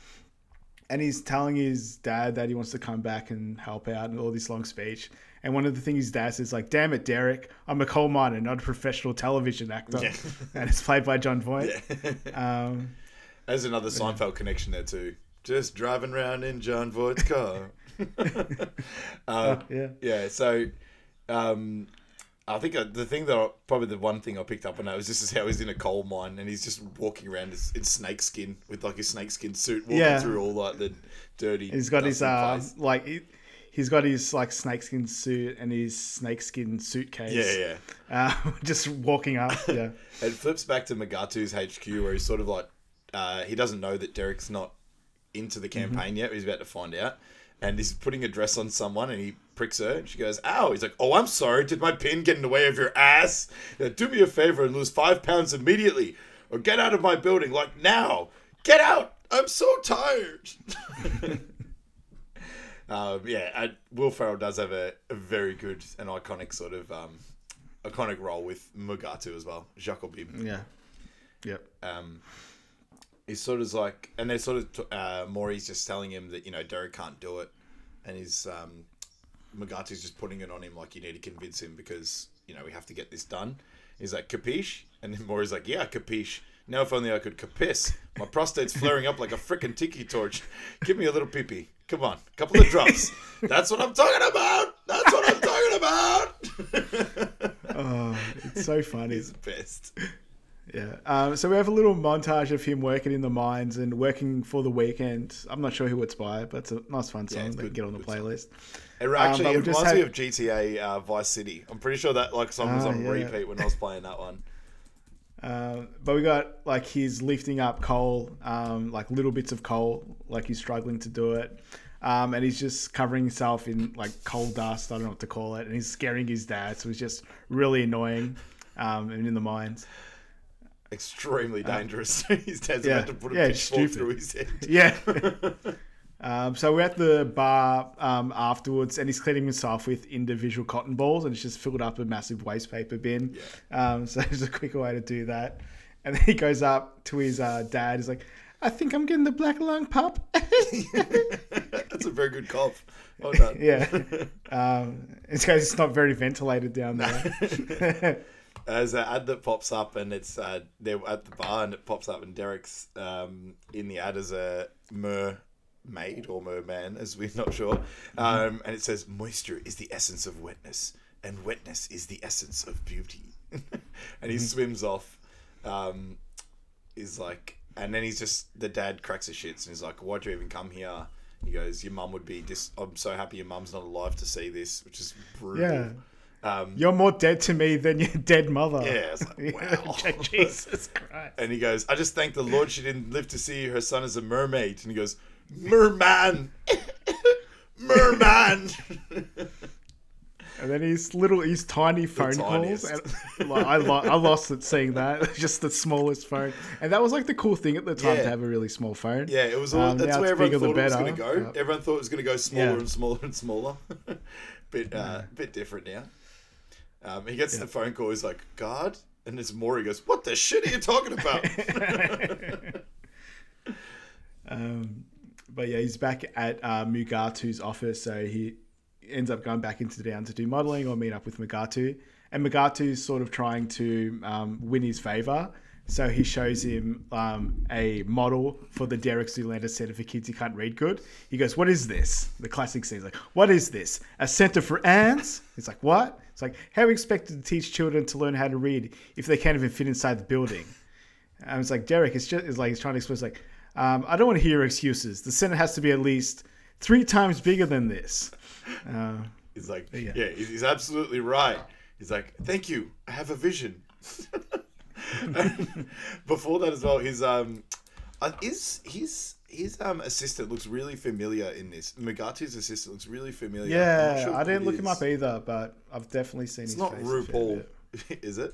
and he's telling his dad that he wants to come back and help out, and all this long speech. And one of the things his dad says, is, like, "Damn it, Derek, I'm a coal miner, not a professional television actor,"
Yeah.
and it's played by Jon Voight. Um,
There's another Seinfeld connection there too. Just driving around in Jon Voight's car. uh,
yeah.
yeah. So, um, I think uh, the thing that I, probably the one thing I picked up on that was this is how he's in a coal mine and he's just walking around in, snake skin with like his snake skin suit, walking
Yeah.
through all like the dirty.
He's got his uh,
place.
like he, he's got his like snakeskin suit and his snakeskin suitcase.
Yeah, yeah.
Uh, just walking up. Yeah.
It flips back to Mugatu's HQ where he's sort of like, uh, he doesn't know that Derek's not into the
Mm-hmm.
campaign yet. He's about to find out. And he's putting a dress on someone and he pricks her and she goes, Ow. He's like, Oh, I'm sorry. Did my pin get in the way of your ass? Do me a favor and lose five pounds immediately or get out of my building like now. Get out. I'm so tired. um, yeah, and Will Ferrell does have a, a very good and iconic sort of um, iconic role with Mugatu as well, Jacobim.
Yeah. Yep.
Um, he's sort of like, and they're sort of, t- uh, Maury's just telling him that, you know, Derek can't do it. And he's, um, Mugatu's just putting it on him like, you need to convince him because, you know, we have to get this done. He's like, capiche? And then Maury's like, yeah, capiche. Now if only I could capiss. My prostate's flaring up like a frickin' tiki torch. Give me a little pee-pee. Come on, a couple of drops. That's what I'm talking about. That's what I'm talking about.
Oh, it's so funny.
He's the best.
Yeah. Um, so we have a little montage of him working in the mines and working for the weekend. I'm not sure who it's by, but it's a nice fun song
it's
that
good-
get on the playlist.
It actually
but
it reminds me of GTA uh, Vice City. I'm pretty sure that like song was
Ah,
on
yeah.
repeat when I was playing that one.
Um, but we got like he's lifting up coal, um, like little bits of coal, like he's struggling to do it. Um, and he's just covering himself in like coal dust. I don't know what to call it. And he's scaring his dad. So it's just really annoying. Um, and in the mines.
Extremely dangerous. His dad's
Uh, yeah.
about to put a
Yeah, it's
pitchfork through his head.
Yeah. um, so we're at the bar um, afterwards, and he's cleaning himself with individual cotton balls, and it's just filled up a massive waste paper bin. Um, so there's a quicker way to do that. And then he goes up to his uh, dad. He's like, "I think I'm getting the black lung pup."
That's a very good cough. Well done.
yeah. Um, it's because it's not very ventilated down there.
There's an ad that pops up, and it's uh, they're at the bar, and it pops up, and Derek's um, in the ad as a mermaid or merman, as we're not sure. Um, and it says, "Moisture is the essence of wetness, and wetness is the essence of beauty." and he swims off. Um, is like, and then he's just the dad cracks his shits, and he's like, "Why'd you even come here?" He goes, "Your mum would be dis. I'm so happy your mum's not alive to see this," which is brutal.
yeah.
Um,
You're more dead to me than your dead mother.
Yeah, it's like, wow.
Jesus Christ.
And he goes, I just thank the Lord she didn't live to see her son as a mermaid. And he goes, Merman! Merman!
And then his little, his tiny phone calls. And, like, I, lo- I lost it seeing that. Just the smallest phone. And that was like the cool thing at the time
Yeah.
to have a really small phone.
Yeah, it was. All,
Um,
that's where everyone thought it was going to go.
Uh,
everyone thought it was going to go smaller
Yeah.
and smaller and smaller. bit, uh, bit different now. Um, he gets the phone call. He's like, "God," and it's Maury goes, "What the shit are you talking about?"
Um, but yeah, he's back at uh, Mugatu's office, so he ends up going back into town to do modeling or meet up with Mugatu. And Mugatu's sort of trying to um, win his favor. So he shows him um, a model for the Derek Zoolander Center for Kids Who Can't Read Good. He goes, What is this? The classic scene like, What is this? A center for ants? He's like, What? It's like, How are we expected to teach children to learn how to read if they can't even fit inside the building? I was like, Derek, it's just it's like he's trying to explain. It's like, um, I don't want to hear excuses. The center has to be at least three times bigger than this. Uh,
He's like,
Yeah.
yeah, he's, he's absolutely right. He's like, thank you, I have a vision. Before that as well, his um, uh, is his his um assistant looks really familiar in this. Mugatu's assistant looks really familiar.
Yeah,
sure
I didn't look him up either, but I've definitely seen
It's
his
not
face
RuPaul, is it?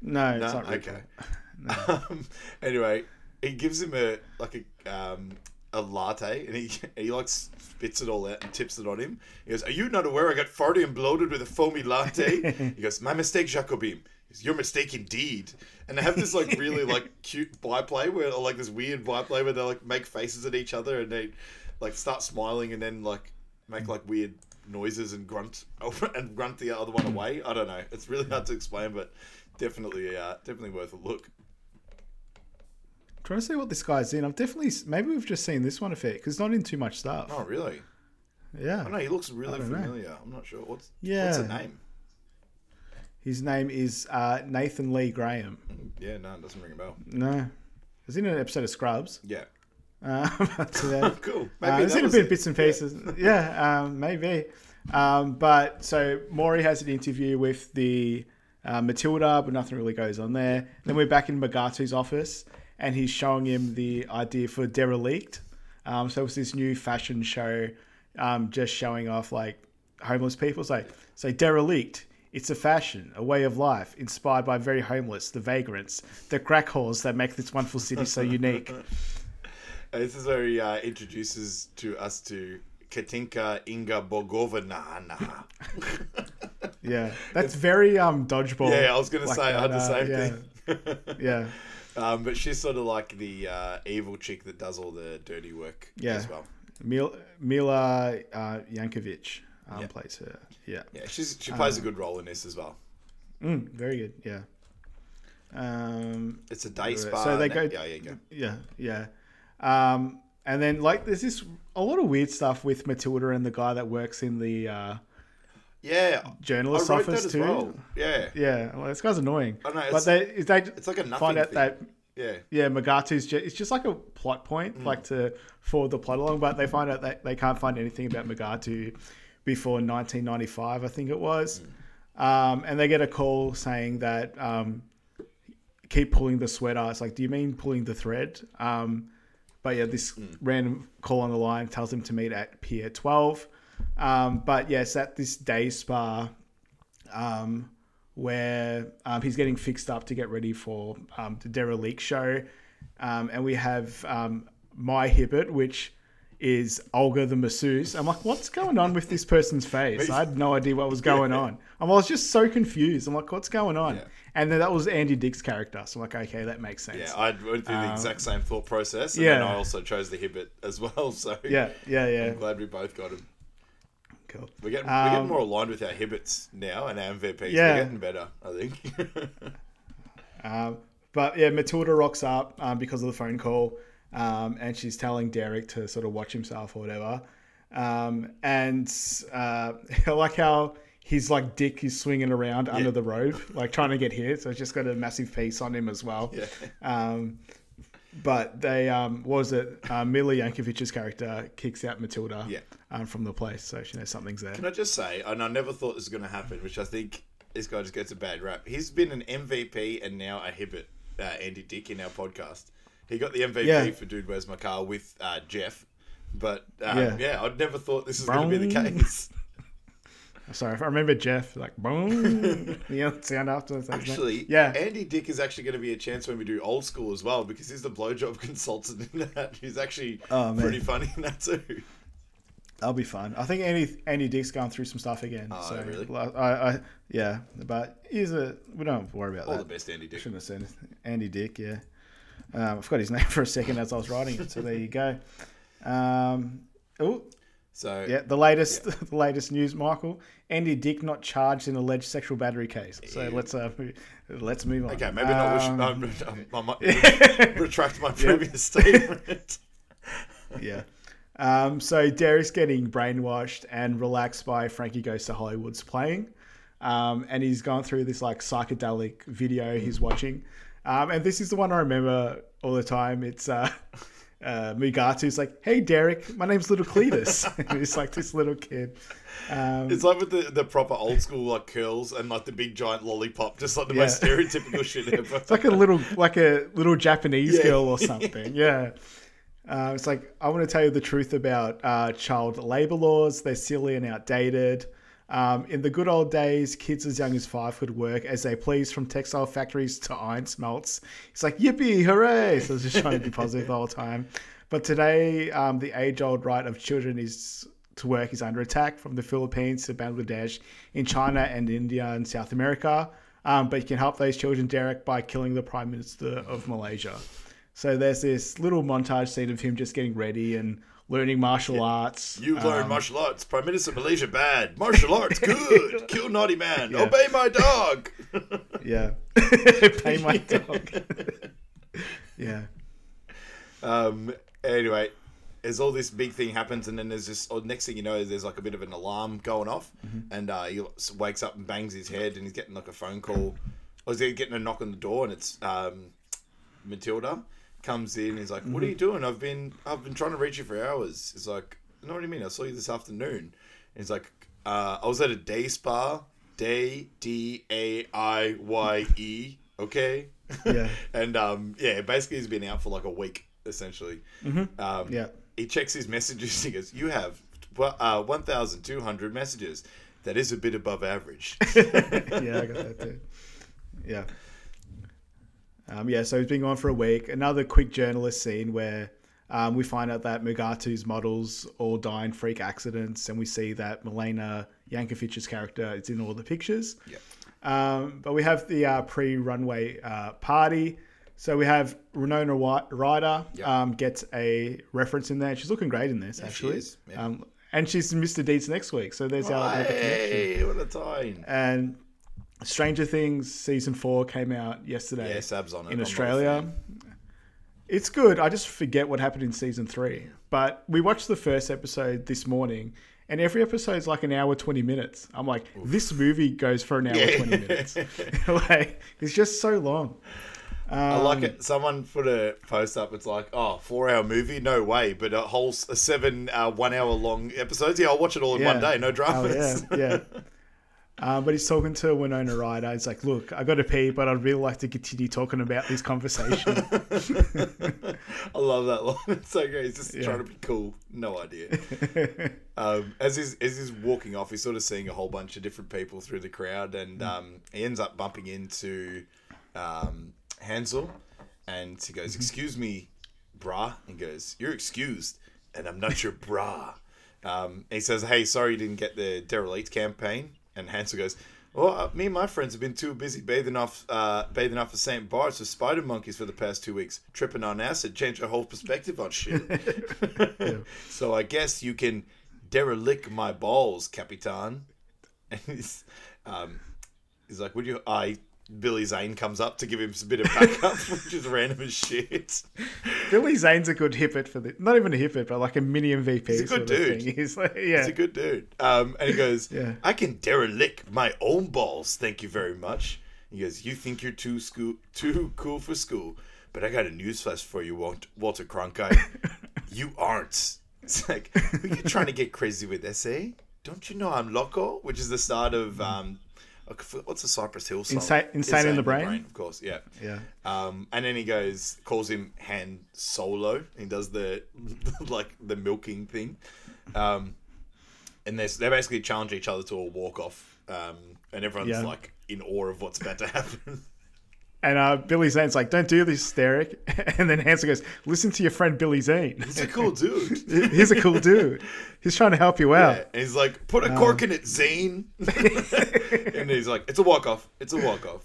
No,
No,
it's not RuPaul.
okay. Um, anyway, he gives him a like a um a latte, and he he like spits it all out and tips it on him. He goes, "Are you not aware I got farty and bloated with a foamy latte?" he goes, "My mistake, Jacobim." Your mistake indeed. And they have this like really like cute byplay where or like this weird byplay where they like make faces at each other and they like start smiling and then like make like weird noises and grunt and grunt the other one away. I don't know. It's really hard to explain, but definitely uh, definitely worth a look.
trying to see what this guy's in. I've definitely maybe we've just seen this one a fair because not in too much stuff.
Oh really?
Yeah,
I don't know. He looks really
don't know.
familiar. I'm not sure what's
Yeah.
what's the name.
His name is uh, Nathan Lee Graham.
Yeah, no, it doesn't ring a bell.
No, he's in an episode of Scrubs.
Yeah,
Uh,
cool.
Uh,
Maybe
it's
that
in a bit
it.
bits and pieces. Yeah, um, maybe. Um, but so Maury has an interview with the uh, Matilda, but nothing really goes on there. Then we're back in Mugatu's office, and he's showing him the idea for Derelict. Um, so it's this new fashion show, um, just showing off like homeless people. So, so Derelict. It's a fashion, a way of life, inspired by very homeless, the vagrants, the crack whores that make this wonderful city so unique.
Uh, This is where he uh, introduces to us to Katinka Inga Bogovana.
Yeah, that's very um dodgeball.
yeah, I was gonna
like
say I had the
uh,
same
yeah.
thing.
Yeah,
um, but she's sort of like the uh, evil chick that does all the dirty work
Yeah.
as well.
Mil- Mila uh, Yankovic um,
Yeah.
plays her. Yeah,
Yeah, she's she plays
Um,
a good role in this as well.
mm, very good. Yeah. Um,
It's a day
so
spa.
they go-
Yeah, yeah, go.
yeah, yeah. Um, and then like there's this a lot of weird stuff with Matilda and the guy that works in the uh,
Yeah,
journalist's office too.
well. Yeah,
Yeah, well, this guy's annoying.
I know,
but
it's-
they they
it's like a
find out
thing.
that
yeah.
yeah, Mugatu's just, it's just like a plot point,
Mm.
like to forward the plot along. But they find out that they can't find anything about Mugatu before 1995, I think it was. Um, and they get a call saying that um, keep pulling the sweater. It's like, do you mean pulling the thread? Um, but yeah, this
Mm.
random call on the line tells them to meet at Pier 12. Um, but yes, at this day spa, um, where um, he's getting fixed up to get ready for um, the Derelict show. Um, and we have um, My Hibbit, which is Olga the masseuse. I'm like, what's going on with this person's face? I had no idea what was going on. I was just so confused. I'm like, what's going on?
Yeah.
And then that was Andy Dick's character. So I'm like, okay, that makes sense.
Yeah, I went through the exact same thought process, and
Um, yeah.
then I also chose the Hibbit as well. So
yeah, yeah, yeah.
I'm glad we both got him.
Cool.
We're getting, we're
Um,
getting more aligned with our Hibbits now and our MVPs.
Yeah.
We're getting better, I think.
Um, but yeah, Matilda rocks up um, because of the phone call, um, and she's telling Derek to sort of watch himself or whatever. Um, and uh, I like how his like dick is swinging around under the robe, like trying to get hit. So it's just got a massive piece on him as well.
Yeah.
Um, but they, um, what was it? Uh, Mila Yankovic's character kicks out Matilda
Yeah.
um, from the place, so she knows something's there.
Can I just say, and I never thought this was going to happen, which I think this guy just gets a bad rap. He's been an MVP and now a Hibbit, uh, Andy Dick, in our podcast. He got the MVP
Yeah.
for Dude Where's My Car with uh, Jeff. But um,
Yeah.
yeah. I'd never thought this was going to be the case.
Sorry, if I remember Jeff like boom. you know, sound after.
Actually,
yeah.
Andy Dick is actually going to be a chance when we do old school as well because he's the blowjob consultant in that. He's actually
Oh,
pretty funny in that too.
That'll be fun. I think Andy Andy Dick's going through some stuff again.
Oh,
so
really?
I, I, I yeah, but he's a we don't worry about
All
that.
the best, Andy Dick.
Shouldn't have said Andy Dick. Yeah, um, I forgot his name for a second as I was writing it. So there you go. Um, oh
So
yeah, the latest the latest news, Michael. Andy Dick not charged in alleged sexual battery case. So let's uh, let's move on.
okay, maybe not. Wish,
Um,
um, I might retract my previous statement.
Yeah. Um, so Derek's getting brainwashed and relaxed by Frankie Goes to Hollywood's playing. Um, and he's gone through this like psychedelic video he's watching. Um, and this is the one I remember all the time. It's uh, uh, Mugatu's like, hey, Derek, my name's Little Cletus. and he's like this little kid. Um,
It's like with the, the proper old school like curls and like the big giant lollipop, just like the most stereotypical shit ever.
It's like a little, like a little Japanese
Yeah.
girl or something. Yeah. Uh, it's like I want to tell you the truth about uh, child labor laws. They're silly and outdated. Um, in the good old days, kids as young as five could work as they please from textile factories to iron smelts. It's like yippee, hooray! So I was just trying to be positive the whole time. But today, um, the age-old right of children is to work is under attack from the Philippines to Bangladesh, in China and India and South America. Um, but you can help those children, Derek, by killing the Prime Minister of Malaysia. So there's this little montage scene of him just getting ready and learning martial arts.
You learn martial arts. Prime Minister Malaysia bad. Martial arts good. Kill naughty man. Obey my dog.
Yeah. Pay my dog. yeah.
Um. Anyway, as all this big thing happens, and then there's this. Or next thing you know, there's like a bit of an alarm going off, and uh, he wakes up and bangs his head, and he's getting like a phone call, or is he getting a knock on the door, and it's um, Matilda comes in. He's like, "What are you doing? I've been I've been trying to reach you for hours." He's like, "No, what do you mean? I saw you this afternoon." And he's like, uh, "I was at a day spa, day D A I Y E, okay."
Yeah.
and um, yeah, basically he's been out for like a week essentially. Um,
Yeah.
He checks his messages. He goes, "You have uh, one thousand two hundred messages. That is a bit above average."
yeah, I got that too. Yeah. Um, yeah, so he's been gone for a week. Another quick journalist scene where um, we find out that Mugatu's models all die in freak accidents, and we see that Milena Yankovic's character is in all the pictures.
Yep.
Um, but we have the uh, pre-runway uh, party. So we have Renona Wi- Ryder
Yep.
um, gets a reference in there. She's looking great in this,
she
actually.
is, yeah.
Um, and she's Mr. Deeds next week. So there's our little connection.
hey, what a time!
And Stranger Things season four came out yesterday
Yeah, Sab's on it.
in
I'm
Australia. It's good. I just forget what happened in season three. But we watched the first episode this morning, and every episode's like an hour twenty minutes. I'm like, this movie goes for an hour
Yeah.
twenty minutes. like it's just so long.
I like
Um,
it. Someone put a post up. It's like, oh, four hour movie, no way. But a whole seven, uh, one hour long episodes. Yeah, I'll watch it all in one day. No
Oh, yeah, yeah. Uh, but he's talking to Winona Ryder. He's like, "Look, I got to pee, but I'd really like to continue talking about this conversation."
I love that line. It's so great. He's just
Yeah.
trying to be cool. No idea. um, as he's as he's walking off, he's sort of seeing a whole bunch of different people through the crowd, and
Mm.
um, he ends up bumping into um, Hansel, and he
Mm-hmm.
goes, "Excuse me, brah." He goes, "You're excused, and I'm not your brah." Um, he says, "Hey, sorry you didn't get the derelict campaign." And Hansel goes, "Well, uh, me and my friends have been too busy bathing off, uh, bathing off the St. Bart's with spider monkeys for the past two weeks, tripping on acid, changed our whole perspective on shit. so I guess you can derelict my balls, Capitan." And he's, um, he's like, "Would you?" I Billy Zane comes up to give him a bit of backup, which is random as shit.
Billy Zane's a good hippet for the not even a hippet, but like a mini MVP.
He's a good dude.
He's like, yeah,
He's a good dude. Um, and he goes,
Yeah.
I can derelict my own balls, thank you very much. He goes, You think you're too school, too cool for school, but I got a newsflash for you, Walter Cronkite. you aren't. It's like, are you trying to get crazy with essay? Don't you know I'm loco? Which is the start of um, what's the Cypress Hill song?
Insane- Insane in the Brain?
of course. Yeah.
yeah.
Um, and then he goes, calls him Han Solo. He does the like the milking thing. Um, and they they basically challenge each other to a walk off, um, and everyone's
Yeah.
like in awe of what's about to happen.
And uh, Billy Zane's like, "Don't do this, Derek." And then Hansel goes, "Listen to your friend Billy Zane.
He's a cool dude.
He's a cool dude. He's trying to help you out."
Yeah, and he's like, put a cork in it, Zane. and he's like, it's a walk off. It's a walk off.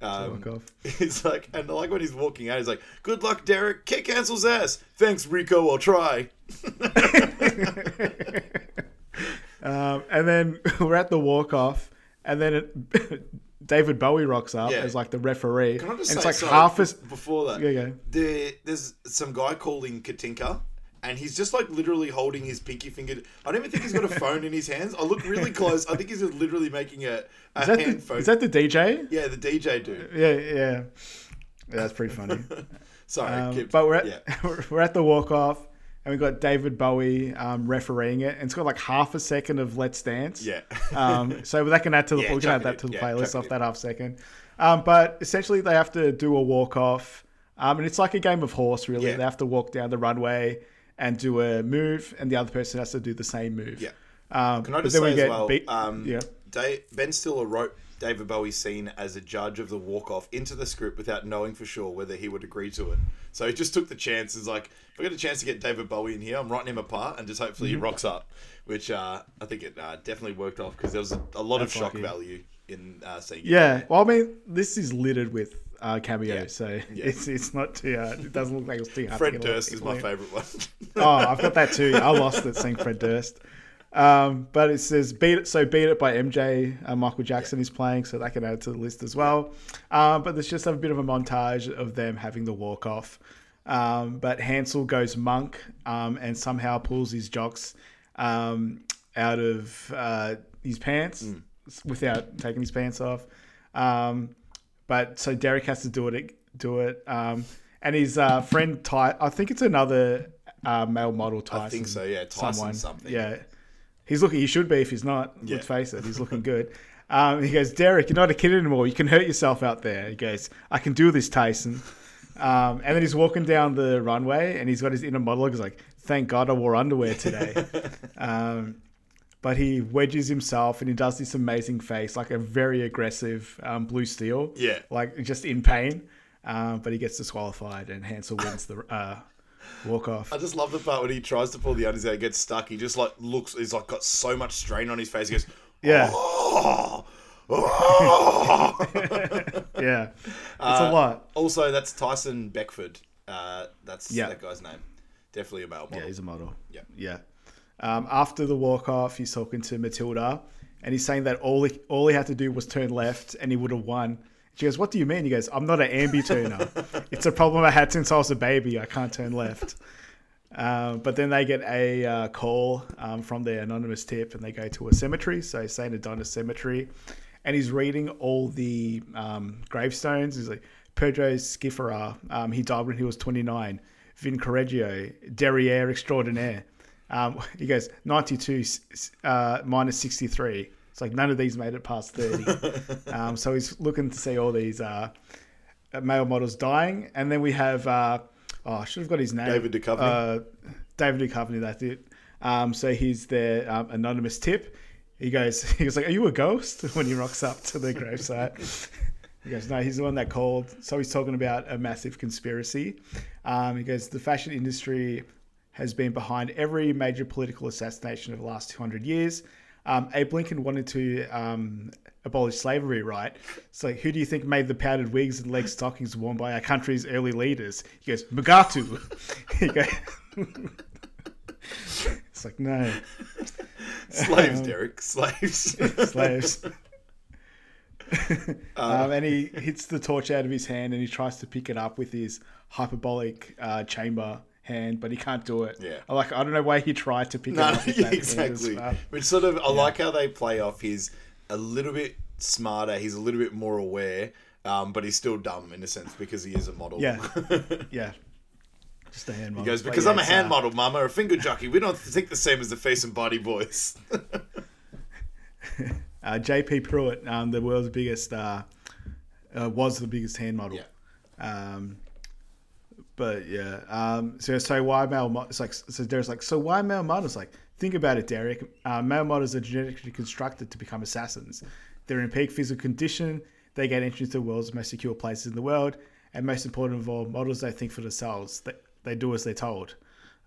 Um,
walk-off.
He's like, and I like when he's walking out, he's like, "Good luck, Derek. Kick Hansel's ass. Thanks, Rico. I'll try."
Um, and then we're at the walk off, and then it, David Bowie rocks up
Yeah.
as like the referee.
Can I just
and
say,
it's like half as
before that?
Yeah, yeah.
There, there's some guy calling Katinka, and he's just like literally holding his pinky finger. I don't even think he's got a phone in his hands. I look really close. I think he's literally making a, a
Is that,
hand
the,
phone.
is that the DJ?
yeah, the DJ dude.
Yeah, yeah. Yeah, that's pretty funny.
Sorry,
Um, but we're at,
yeah.
we're at the walk off, and we've got David Bowie um, refereeing it, and it's got like half a second of Let's Dance.
Yeah.
um, so that can add to the
Yeah,
we can add that to the
Yeah,
playlist off that half second. Um, but essentially, they have to do a walk off, um, and it's like a game of horse. Really,
Yeah.
they have to walk down the runway and do a move, and the other person has to do the same move.
Yeah.
Um,
Can I just say as well?
beat-
um,
yeah.
Dave, Ben Stiller wrote David Bowie's scene as a judge of the walk off into the script without knowing for sure whether he would agree to it. So he just took the chance. Is like, if I get a chance to get David Bowie in here, I'm writing him apart, and just hopefully he rocks up. Which uh, I think it uh, definitely worked off because there was a, a lot
That's
of shock
lucky.
value in uh, seeing. it.
Yeah, well, I mean, this is littered with uh, cameos,
Yeah.
so
Yeah.
it's it's not too. Uh, it doesn't look like it's too hard.
Fred
get a lot
Durst is my
in.
favorite one.
Oh, I've got that too. I lost it seeing Fred Durst. Um, but it says beat it. So beat it by MJ. Uh, Michael Jackson is playing, so that can add to the list as well. Um, but there's just a bit of a montage of them having the walk off. Um, but Hansel goes monk um, and somehow pulls his jocks um, out of uh, his pants without taking his pants off. Um, but so Derek has to do it. Do it. Um, and his uh, friend Ty, I think it's another uh, male model. Tyson.
I think so. Yeah, Tyson something.
Yeah, he's looking. He should be if he's not.
Yeah.
Let's face it, he's looking good. Um, he goes, Derek, you're not a kid anymore. You can hurt yourself out there. He goes, I can do this, Tyson. Um, and then he's walking down the runway, and he's got his inner monologue. He's like, "Thank God I wore underwear today." um, but he wedges himself, and he does this amazing face, like a very aggressive um, blue steel.
Yeah.
like just in pain. Um, but he gets disqualified, and Hansel wins the uh, walk off.
I just love the part when he tries to pull the undies out, gets stuck. He just like looks. He's like got so much strain on his face. He goes,
Yeah.
"Oh, oh."
Yeah, it's
Uh,
a lot.
Also, that's Tyson Beckford. Uh, that's
Yeah.
that guy's name. Definitely a male model.
Yeah, he's a model.
Yeah.
Yeah. Um, after the walk off, he's talking to Matilda, and he's saying that all he, all he had to do was turn left, and he would have won. She goes, "What do you mean?" He goes, "I'm not an ambi turner. it's a problem I had since I was a baby. I can't turn left." Um, but then they get a uh, call um, from their anonymous tip, and they go to a cemetery. So Saint Adonis Cemetery, and he's reading all the um, gravestones. He's like Pedro Schifera. Um, he died when he was 29. Vin Correggio, Derriere extraordinaire. Um, he goes 92 uh, minus 63. Like none of these made it past 30. um, so he's looking to see all these uh, male models dying, and then we have. Uh, oh, I should have got his name.
David Duchovny.
Uh, David Duchovny. That's it. Um, so he's their um, anonymous tip. He goes. He goes like, "Are you a ghost?" When he rocks up to the gravesite. He goes, no, he's the one that called. So he's talking about a massive conspiracy. Um, he goes, the fashion industry has been behind every major political assassination of the last 200 years. Um, Abe Lincoln wanted to um, abolish slavery, right? So who do you think made the powdered wigs and leg stockings worn by our country's early leaders? He goes, Mugatu. he goes, it's like, no,
Slaves, Derek. Slaves.
slaves. um, and he hits the torch out of his hand and he tries to pick it up with his hyperbaric uh, chamber hand, but he can't do it.
Yeah.
I Like I don't know why he tried to pick
no,
it up. with
yeah,
that hand as
exactly. Which sort of, I like how they play off. He's a little bit smarter. He's a little bit more aware, um, but he's still dumb in a sense because he is a model.
Yeah, yeah. Just a hand
He
model.
goes, because
yeah,
I'm a hand
uh,
model, mama, a finger jockey. We don't think the same as the face and body boys.
Uh, JP Prewitt, um, the world's biggest, uh, uh, was the biggest hand model.
Yeah.
Um, But yeah, um, so so why male? It's like so Derek's like so why male models? Like think about it, Derek. Uh, male models are genetically constructed to become assassins. They're in peak physical condition. They gain entrance to the world's most secure places in the world, and most important of all, models don't think for themselves. They, they do as they're told.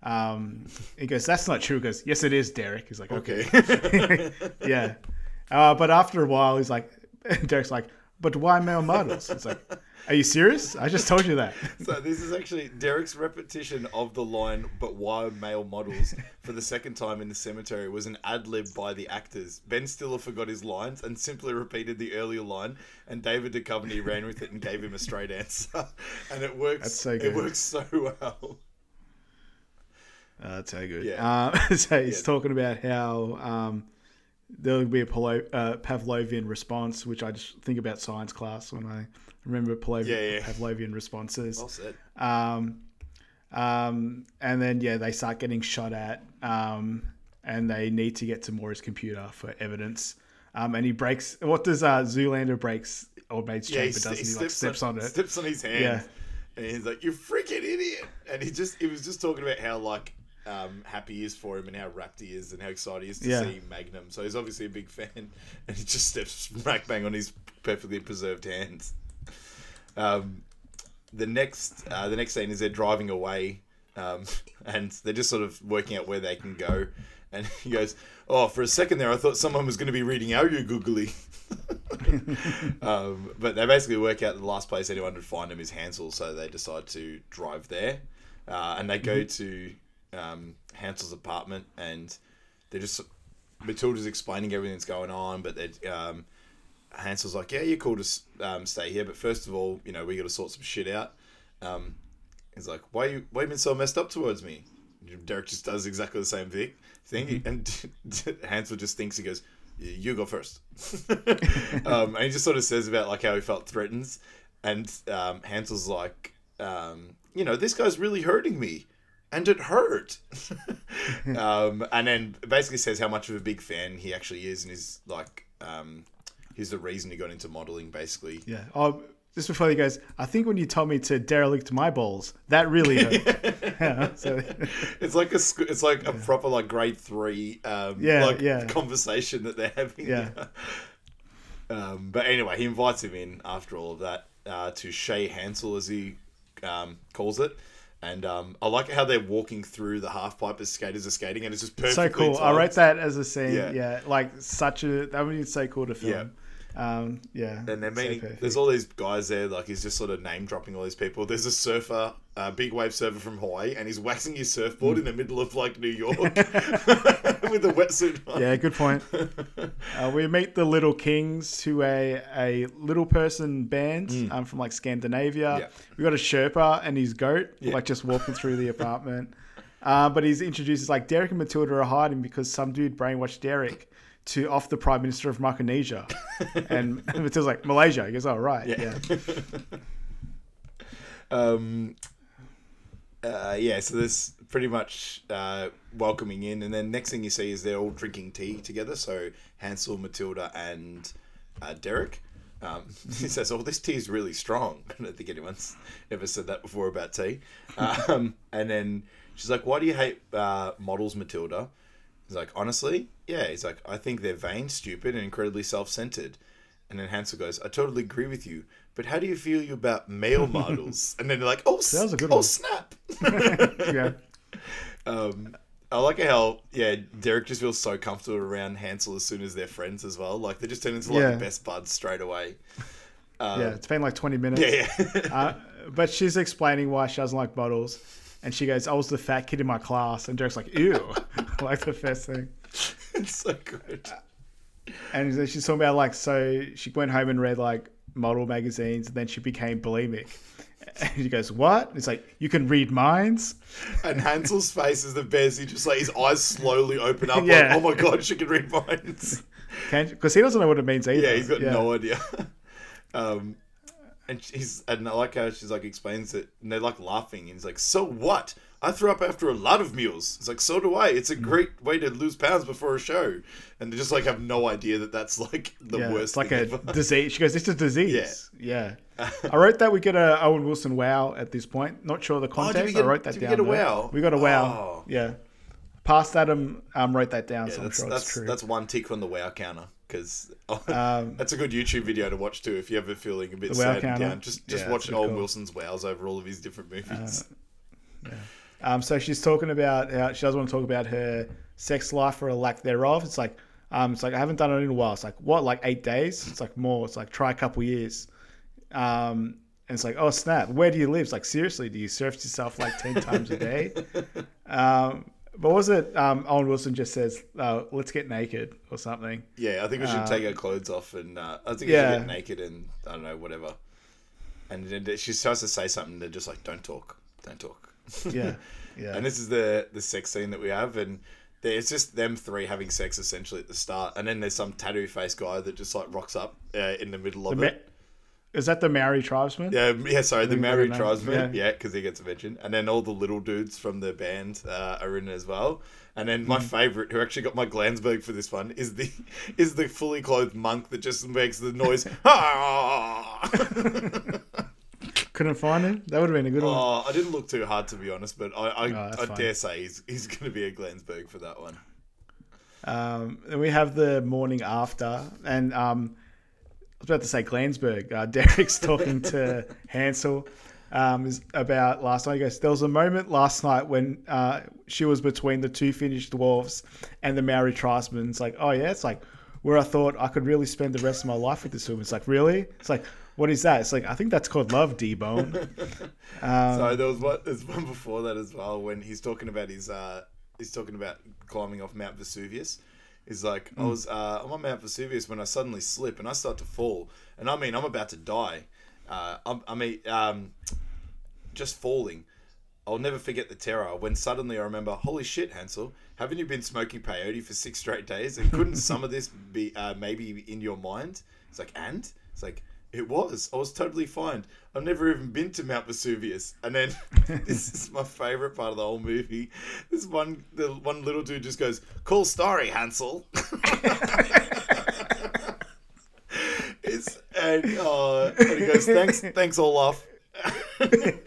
Um, he goes, "That's not true." He goes, "Yes, it is, Derek." He's like, "Okay,
Okay.
yeah." Uh, but after a while, he's like, Derek's like, "But why male models?" It's like, "Are you serious? I just told you that."
so this is actually Derek's repetition of the line, but why male models, for the second time in the cemetery was an ad lib by the actors. Ben Stiller forgot his lines and simply repeated the earlier line, and David Duchovny ran with it and gave him a straight answer. And it works.
That's so
It works so well.
Uh, that's so good.
Yeah.
Uh, so he's
Yeah.
talking about how um, there'll be a Palo- uh, Pavlovian response, which I just think about science class when I remember Pavlovian,
Yeah, yeah.
Pavlovian responses.
Well said.
Um, um, and then yeah, they start getting shot at, um, and they need to get to Moira's computer for evidence. Um, and he breaks. What does uh, Zoolander breaks old mate's
Yeah,
chamber? doesn't
he
he, like
steps, on,
on it?
steps on his hand,
Yeah.
and he's like, "You freaking idiot!" And he just, he was just talking about how like um, happy he is for him and how wrapped he is and how excited he is to
Yeah.
see Magnum. So he's obviously a big fan, and he just steps smack bang on his perfectly preserved hands. Um, the next, uh, the next scene is they're driving away, um, and they're just sort of working out where they can go. And he goes, "Oh, for a second there, I thought someone was going to be reading out your googly." um, but they basically work out the last place anyone would find him is Hansel, so they decide to drive there, uh, and they go to um, Hansel's apartment, and they're just Matilda's explaining everything that's going on, but they um, Hansel's like, "Yeah, you're cool to um, stay here, but first of all, you know, we got to sort some shit out." Um, he's like, "Why you why you been so messed up towards me?" Derek just does exactly the same thing, thing, and Hansel just thinks he goes, "You go first. um, and he just sort of says about like how he felt threatened, and um, Hansel's like, um, "You know, this guy's really hurting me." And it hurt. um, and then basically says how much of a big fan he actually is, and is like, um, he's the reason he got into modeling, basically.
Yeah. Oh, just before he goes, I think when you told me to derelict my balls, that really hurt. yeah, so,
It's like a sc- it's like a proper like grade three um,
Yeah,
like
yeah.
conversation that they're having.
Yeah.
um, but anyway, he invites him in after all of that uh, to Chez Hansel as he um, calls it. And um, I like how they're walking through the half pipe as skaters are skating, and it's just
so
perfectly.
cool. I wrote that as a scene.
Yeah.
Yeah. like such a that would be so cool to film. Um, yeah.
And they're meeting.
perfect.
there's all these guys there. Like he's just sort of name dropping all these people. There's a surfer, a big wave surfer from Hawaii, and he's waxing his surfboard in the middle of like New York with a wetsuit on.
Yeah, good point. uh, we meet the Little Kings, who are a, a little person band um, from like Scandinavia.
Mm. Yeah.
We got a Sherpa and his goat,
Yeah.
like just walking through the apartment. Uh, but he's introduced as like Derek and Matilda are hiding because some dude brainwashed Derek to off the Prime Minister of Micronesia. and Matilda's like, Malaysia. He goes, oh, right. Yeah.
um, uh, yeah, so there's pretty much uh, welcoming in, and then next thing you see is they're all drinking tea together. So Hansel, Matilda, and uh, Derek. Um, he says, "Oh, this tea is really strong." I don't think anyone's ever said that before about tea. Um, and then she's like, "Why do you hate uh, models, Matilda?" He's like, "Honestly, yeah." He's like, "I think they're vain, stupid, and incredibly self-centered." And then Hansel goes, "I totally agree with you, but how do you feel about male models?" and then they're like, "Oh,
That was a good
oh
one.
snap!"
yeah.
Um, I like how yeah, Derek just feels so comfortable around Hansel as soon as they're friends as well. Like they just turn into like
Yeah.
best buds straight away. Um,
Yeah, it's been like 20 minutes.
yeah, yeah.
Uh, but she's explaining why she doesn't like models. And she goes, I was the fat kid in my class. And Derek's like, ew. like the first thing.
it's so good.
And then she's talking about like, so she went home and read like model magazines and then she became bulimic. And he goes, what? It's like, you can read minds?
And Hansel's face is the best. He just like his eyes slowly open up.
Yeah.
Like, oh my god, she can read minds.
Can't because he doesn't know what it means either.
yeah, he's got no idea. um, and she's and I like how she's like explains it, and they're like laughing. And he's like, "So what? I threw up after a lot of meals." It's like, "So do I. It's a great way to lose pounds before a show." And they just like have no idea that that's like the
yeah,
worst.
it's like a
ever.
disease. She goes, it's a disease. Yeah. I wrote that we get a Owen Wilson wow at this point. Not sure the
Oh,
context.
we get,
I wrote that
did
down.
we get a
there.
wow?
We got a wow.
Oh.
Yeah. Past Adam um, wrote that down,
Yeah,
so
that's
sure
that's
true.
that's one tick on the wow counter because
Um,
that's a good YouTube video to watch too if you're ever feeling a bit
wow
sad and down. Just just
Yeah,
watch Owen. Wilson's wows over all of his different movies.
Um, so she's talking about how she doesn't want to talk about her sex life or a lack thereof. It's like, um, it's like I haven't done it in a while. It's like what, like eight days? It's like more. It's like try a couple years. Um, and it's like, oh snap, where do you live? It's like seriously, do you surf yourself like ten times a day? Um, but was it um, Owen Wilson just says, uh, "Let's get naked" or something?
yeah, I think we should take our clothes off and uh, I think we
Um, yeah.
should get naked and I don't know whatever. And then she starts to say something. They're just like, "Don't talk, don't talk."
Yeah, yeah.
And this is the the sex scene that we have, and it's just them three having sex essentially at the start, and then there's some tattoo face guy that just like rocks up uh, in the middle of
The
it.
Ma- is that the Maori tribesman?
Yeah, yeah. Sorry, the Maori
I don't know.
tribesman.
Yeah.
Yeah, because he gets mentioned, and then all the little dudes from the band uh, are in as well. And then
Mm.
my favorite, who actually got my Glansberg for this one, is the is the fully clothed monk that just makes the noise. "Ah!"
Couldn't find him. That would have been a good one.
oh, I didn't look too hard to be honest, but I I,
that's
I dare say he's he's going to be a Glansberg for that one.
Um, then we have the morning after, and um, I was about to say Glansberg. Uh, Derek's talking to Hansel um, is about last night. He goes, "There was a moment last night when uh, she was between the two Finnish dwarves and the Maori tribesmen. It's like, oh yeah, it's like where I thought I could really spend the rest of my life with this woman. It's like, really? It's like, what is that? It's like, I think that's called love, D Bone.
so there was one. There's one before that as well when he's talking about his. Uh, he's talking about climbing off Mount Vesuvius. He's like, I was uh, I'm on Mount Vesuvius when I suddenly slip and I start to fall, and I mean I'm about to die. Uh, I'm, I mean, um, just falling. I'll never forget the terror when suddenly I remember, holy shit, Hansel, haven't you been smoking peyote for six straight days? And couldn't some of this be uh, maybe in your mind? It's like, and it's like, it was. I was totally fine. I've never even been to Mount Vesuvius. And then this is my favorite part of the whole movie. This one, the one little dude just goes, "Cool story, Hansel." it's and, uh, and he goes, "Thanks, thanks, Olaf."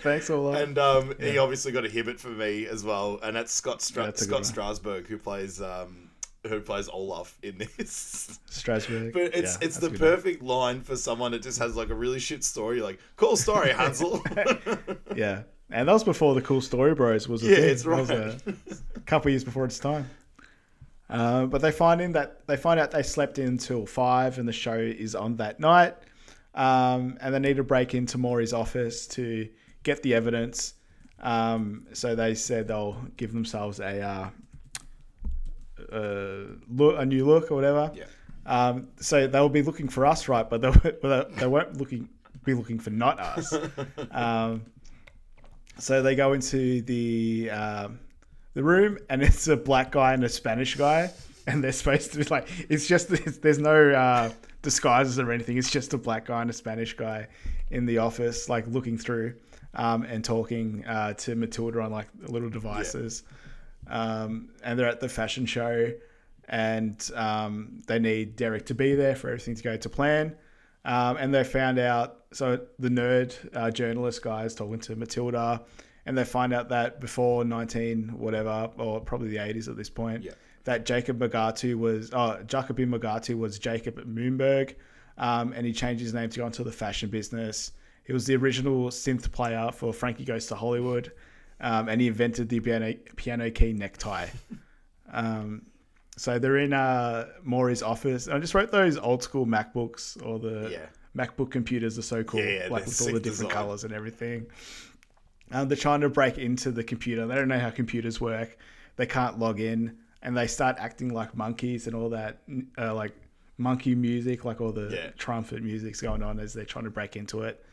Thanks a lot.
And um, he obviously got a hibbit for me as well, and that's Scott Stra-
That's
Scott
one.
Who plays um, who plays Olaf in this.
Strasbourg.
But it's
Yeah,
it's the
a good one.
perfect line for someone that just has like a really shit story. Like, cool story, Hansel.
Yeah, and that was before the Cool Story Bros was a
Yeah,
thing.
it's
That was
right.
a couple years before its time. Uh, but they find in that they find out they slept in until five, and the show is on that night. Um, and they need to break into Maury's office to get the evidence. Um, so they said they'll give themselves a uh, uh, look, a new look or whatever.
Yeah.
Um, so they'll be looking for us, right? But they they, they won't looking be looking for not us. um, so they go into the um, the room, and it's a black guy and a Spanish guy, and they're supposed to be like it's just it's, there's no uh, disguises or anything. It's just a black guy and a Spanish guy in the office, like looking through um, and talking uh, to Matilda on like little devices. Um, and they're at the fashion show, and um, they need Derek to be there for everything to go to plan. Um, and they found out, so the nerd uh, journalist guy is talking to Matilda, and they find out that before 19 whatever, or probably the 80s at this point,
Yeah.
that Jacob Mugatu was, oh, Jacobim Mugatu was Jacob Moonberg, um, and he changed his name to go into the fashion business. He was the original synth player for Frankie Goes to Hollywood, um, and he invented the piano, piano key necktie. Um, so they're in uh, Maury's office. I just wrote those old school MacBooks or the
Yeah.
MacBook computers are so cool,
Yeah, yeah,
like with all the different
design.
colors and everything. Um, they're trying to break into the computer. They don't know how computers work. They can't log in, and they start acting like monkeys and all that, uh, like monkey music, like all the trumpet music's going on as they're trying to break into it.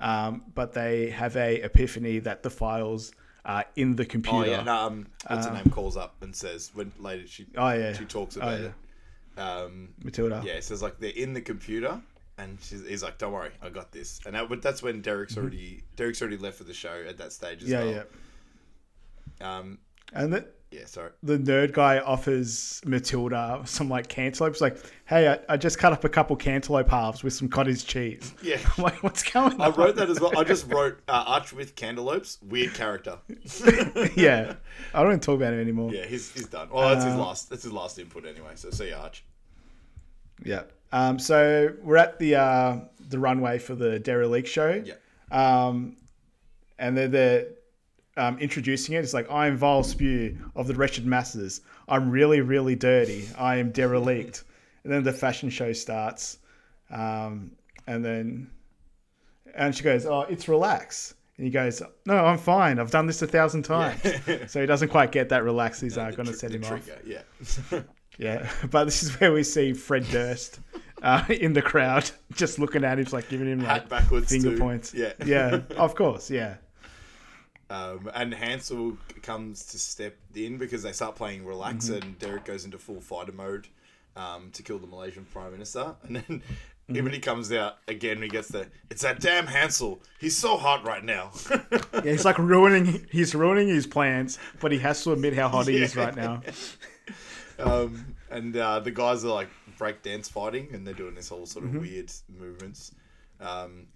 Um, but they have a epiphany that the files are in the computer.
oh yeah, no, um, what's her name calls up and says when later she
Oh, yeah.
she talks
Oh,
about
yeah.
it. Um,
Matilda.
yeah, it says like they're in the computer, and she's, he's like, "Don't worry, I got this." And that, but that's when Derek's already Derek's already left for the show at that stage as
Mm-hmm. yeah,
well.
yeah.
Um,
And the,
Yeah, sorry.
the nerd guy offers Matilda some like cantaloupe. He's like, hey, I, I just cut up a couple cantaloupe halves with some cottage cheese.
Yeah.
I'm like, what's going
I
on?
wrote that as well. I just wrote uh, Arch with cantaloupes. Weird character.
yeah. I don't talk about him anymore.
Yeah, he's, he's done. Well, that's his
Uh,
last. That's his last input anyway. So see you, Arch.
Yeah. Um, so we're at the uh, the runway for the Derelict show.
Yeah.
Um, and they're, they're um, introducing it. It's like, I am vile spew of the wretched masses. I'm really, really dirty. I am derelict. and then the fashion show starts. Um, and then, and she goes, Oh, it's relax. And he goes, No, I'm fine. I've done this a thousand times. so he doesn't quite get that relax. He's uh, going to
Tr-
set him off.
Yeah.
Yeah, but this is where we see Fred Durst uh, in the crowd, just looking at him, like giving him like
backwards
finger
too.
points.
Yeah.
yeah, of course, yeah,
Um, and Hansel comes to step in because they start playing relax,
Mm-hmm.
and Derek goes into full fighter mode um, to kill the Malaysian prime minister. And then
Mm-hmm.
even he comes out again, he gets the it's that damn Hansel. He's so hot right now.
yeah. He's like ruining, he's ruining his plans, but he has to admit how hot he is right now.
um, and uh, the guys are like break dance fighting, and they're doing this whole sort
Mm-hmm.
of weird movements. Um,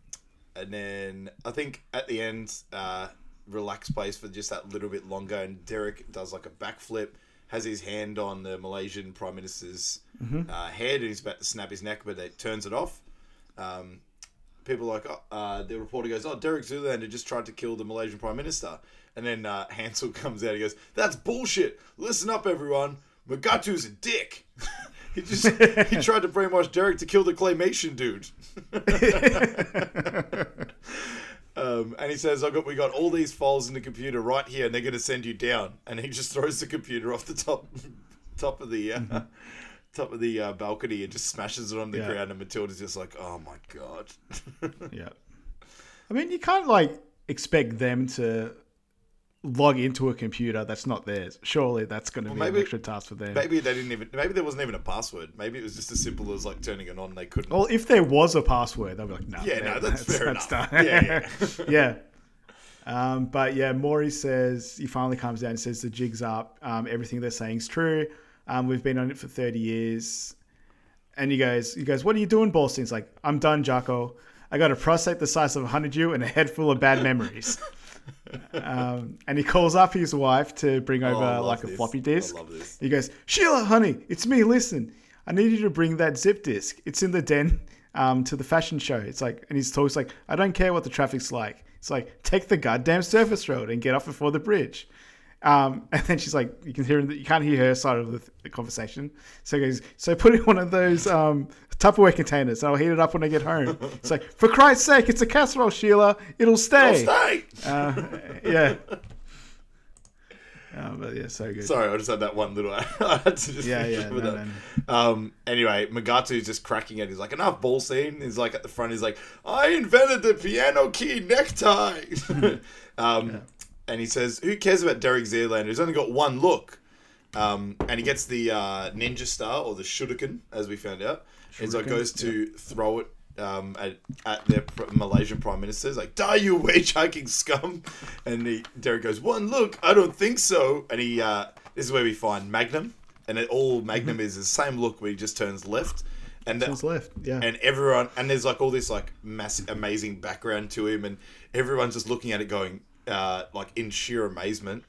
and then I think at the end, uh, relax plays for just that little bit longer, and Derek does like a backflip, has his hand on the Malaysian prime minister's
Mm-hmm.
uh, head, and he's about to snap his neck, but it turns it off. Um, people like, oh, uh, the reporter goes, "Oh, Derek Zoolander just tried to kill the Malaysian prime minister," and then uh, Hansel comes out. He goes, "That's bullshit. Listen up, everyone. Mugatu's a dick. he just he tried to brainwash Derek to kill the claymation dude." Um, and he says, "I've got we got all these files in the computer right here, and they're going to send you down." And he just throws the computer off the top, top of the, uh, top of the uh, balcony and just smashes it on the
Yeah.
ground. And Matilda's just like, "Oh my god!"
Yeah, I mean, you can't like expect them to log into a computer that's not theirs. Surely that's going to be
maybe-
an extra task for them.
maybe they didn't even. Maybe there wasn't even a password. Maybe it was just as simple as like turning it on. They couldn't.
Well, if there was a password, they'd be like, no.
yeah, no, that's, fair enough.
done.
Yeah, yeah.
yeah. Um, but yeah, Maury says he finally comes down and says the jig's up. Um, everything they're saying is true. Um, we've been on it for 30 years. And he goes, he goes, what are you doing, Ballstein? He's like, I'm done, Jocko. I got a prostate the size of a hundred you and a head full of bad memories. Um, and he calls up his wife to bring over
Oh, I love
like a
this.
floppy disk. He goes, Sheila, honey, it's me. Listen, I need you to bring that zip disk. It's in the den um, to the fashion show. It's like, and he's talks like, I don't care what the traffic's like. It's like, take the goddamn surface road and get off before the bridge. Um, and then she's like, you can hear, you can't hear her side of the, the conversation. So he goes, so put it in one of those um, Tupperware containers. and I'll heat it up when I get home. It's like, for Christ's sake, it's a casserole, Sheila. It'll stay.
Stay.
Uh, yeah. Uh, but yeah, so good.
Sorry, I just had that one little. I had to just
Yeah, yeah, no,
that.
no,
Um. Anyway, Mugatu's just cracking it. He's like, enough Ballstein. He's like at the front. He's like, I invented the piano key necktie. um, and he says, who cares about Derek Zoolander? He's only got one look. Um, and he gets the uh, ninja star or the shuriken, as we found out. And so it goes to throw it um, at, at their pr- Malaysian prime minister. He's like, die, you wage hiking scum. And he, Derek goes, one look, I don't think so. And he, uh, this is where we find Magnum. And it, all Magnum is the same look where he just turns left. And that,
What's left? Yeah.
and everyone and there's like all this like massive amazing background to him and everyone's just looking at it going uh like in sheer amazement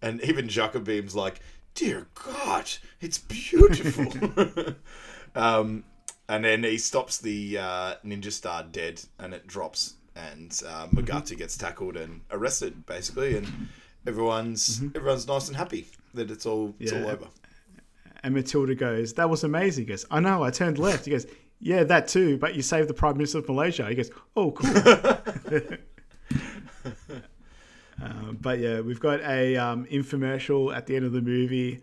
and even Jacobim's like dear god it's beautiful um and then he stops the uh, ninja star dead and it drops and uh, Mugatu gets tackled and arrested basically and everyone's everyone's nice and happy that it's all it's all over
And Matilda goes, "That was amazing." He goes, "I know. I turned left." He goes, "Yeah, that too. But you saved the Prime Minister of Malaysia." He goes, "Oh, cool." Uh, but yeah, we've got a um, infomercial at the end of the movie,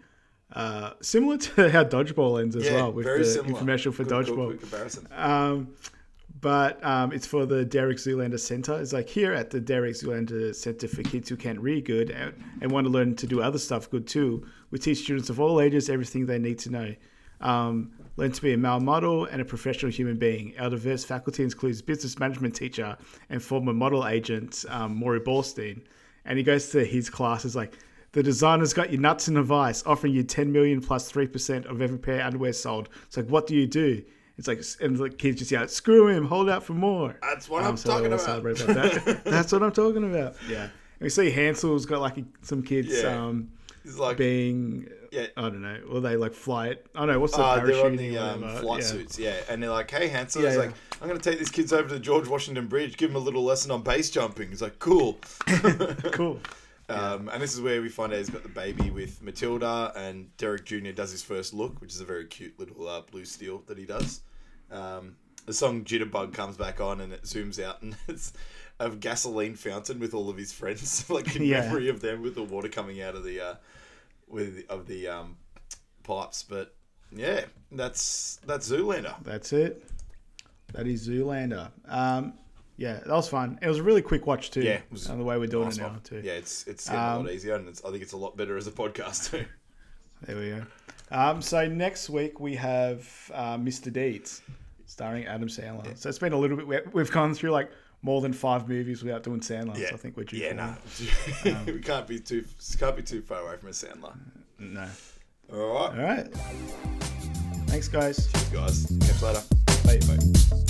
uh, similar to how Dodgeball ends as
yeah
well, with
very
the
similar
infomercial for
Good- good-
Dodgeball.
good comparison
Um, but um, it's for the Derek Zoolander Center. It's like here at the Derek Zoolander Center for kids who can't read good and, and want to learn to do other stuff good too. We teach students of all ages everything they need to know. Um, learn to be a male model and a professional human being. Our diverse faculty includes business management teacher and former model agent um, Maury Ballstein. And he goes to his class. Is like, The designer's got your nuts in a vice, offering you 10 million plus 3% of every pair of underwear sold. It's like, what do you do? It's like, and the kids just yell, screw him, hold out for more.
That's what
Um,
I'm
so
talking about.
about that. That's what I'm talking about. Yeah. And we see Hansel's got like some kids
Yeah.
um,
It's like
being,
Yeah.
I don't know, will they like fly it? I don't know, what's the
Uh,
parachute?
they're on the um, flight
yeah.
suits, yeah, and they're like, "Hey, Hansel,"
Yeah,
he's
yeah.
like, "I'm going to take these kids over to the George Washington Bridge, give them a little lesson on base jumping." He's like, "Cool."
Cool.
Um, and this is where we find out he's got the baby with Matilda, and Derek Jr. does his first look, which is a very cute little uh, blue steel that he does. Um, the song Jitterbug comes back on, and it zooms out, and it's a gasoline fountain with all of his friends, like in memory of them, with the water coming out of the uh, with of the um, pipes. But yeah, that's that's Zoolander.
That's it. That is Zoolander. Um, yeah, that was fun. It was a really quick watch too.
Yeah, was
and the way we're doing
Nice
it now
one.
too.
Yeah, it's it's getting a
Um,
lot easier, and it's, I think it's a lot better as a podcast too.
There we go. Um, so next week we have uh, Mr. Deeds, starring Adam Sandler. So it's been a little bit. We've gone through like more than five movies without doing Sandler. So I think we're due
yeah,
for
nah.
one.
Um, we can't be too can't be too far away from a Sandler.
No.
All right,
All right. Thanks, guys.
Cheers, guys. Catch you later.
Bye. Bye.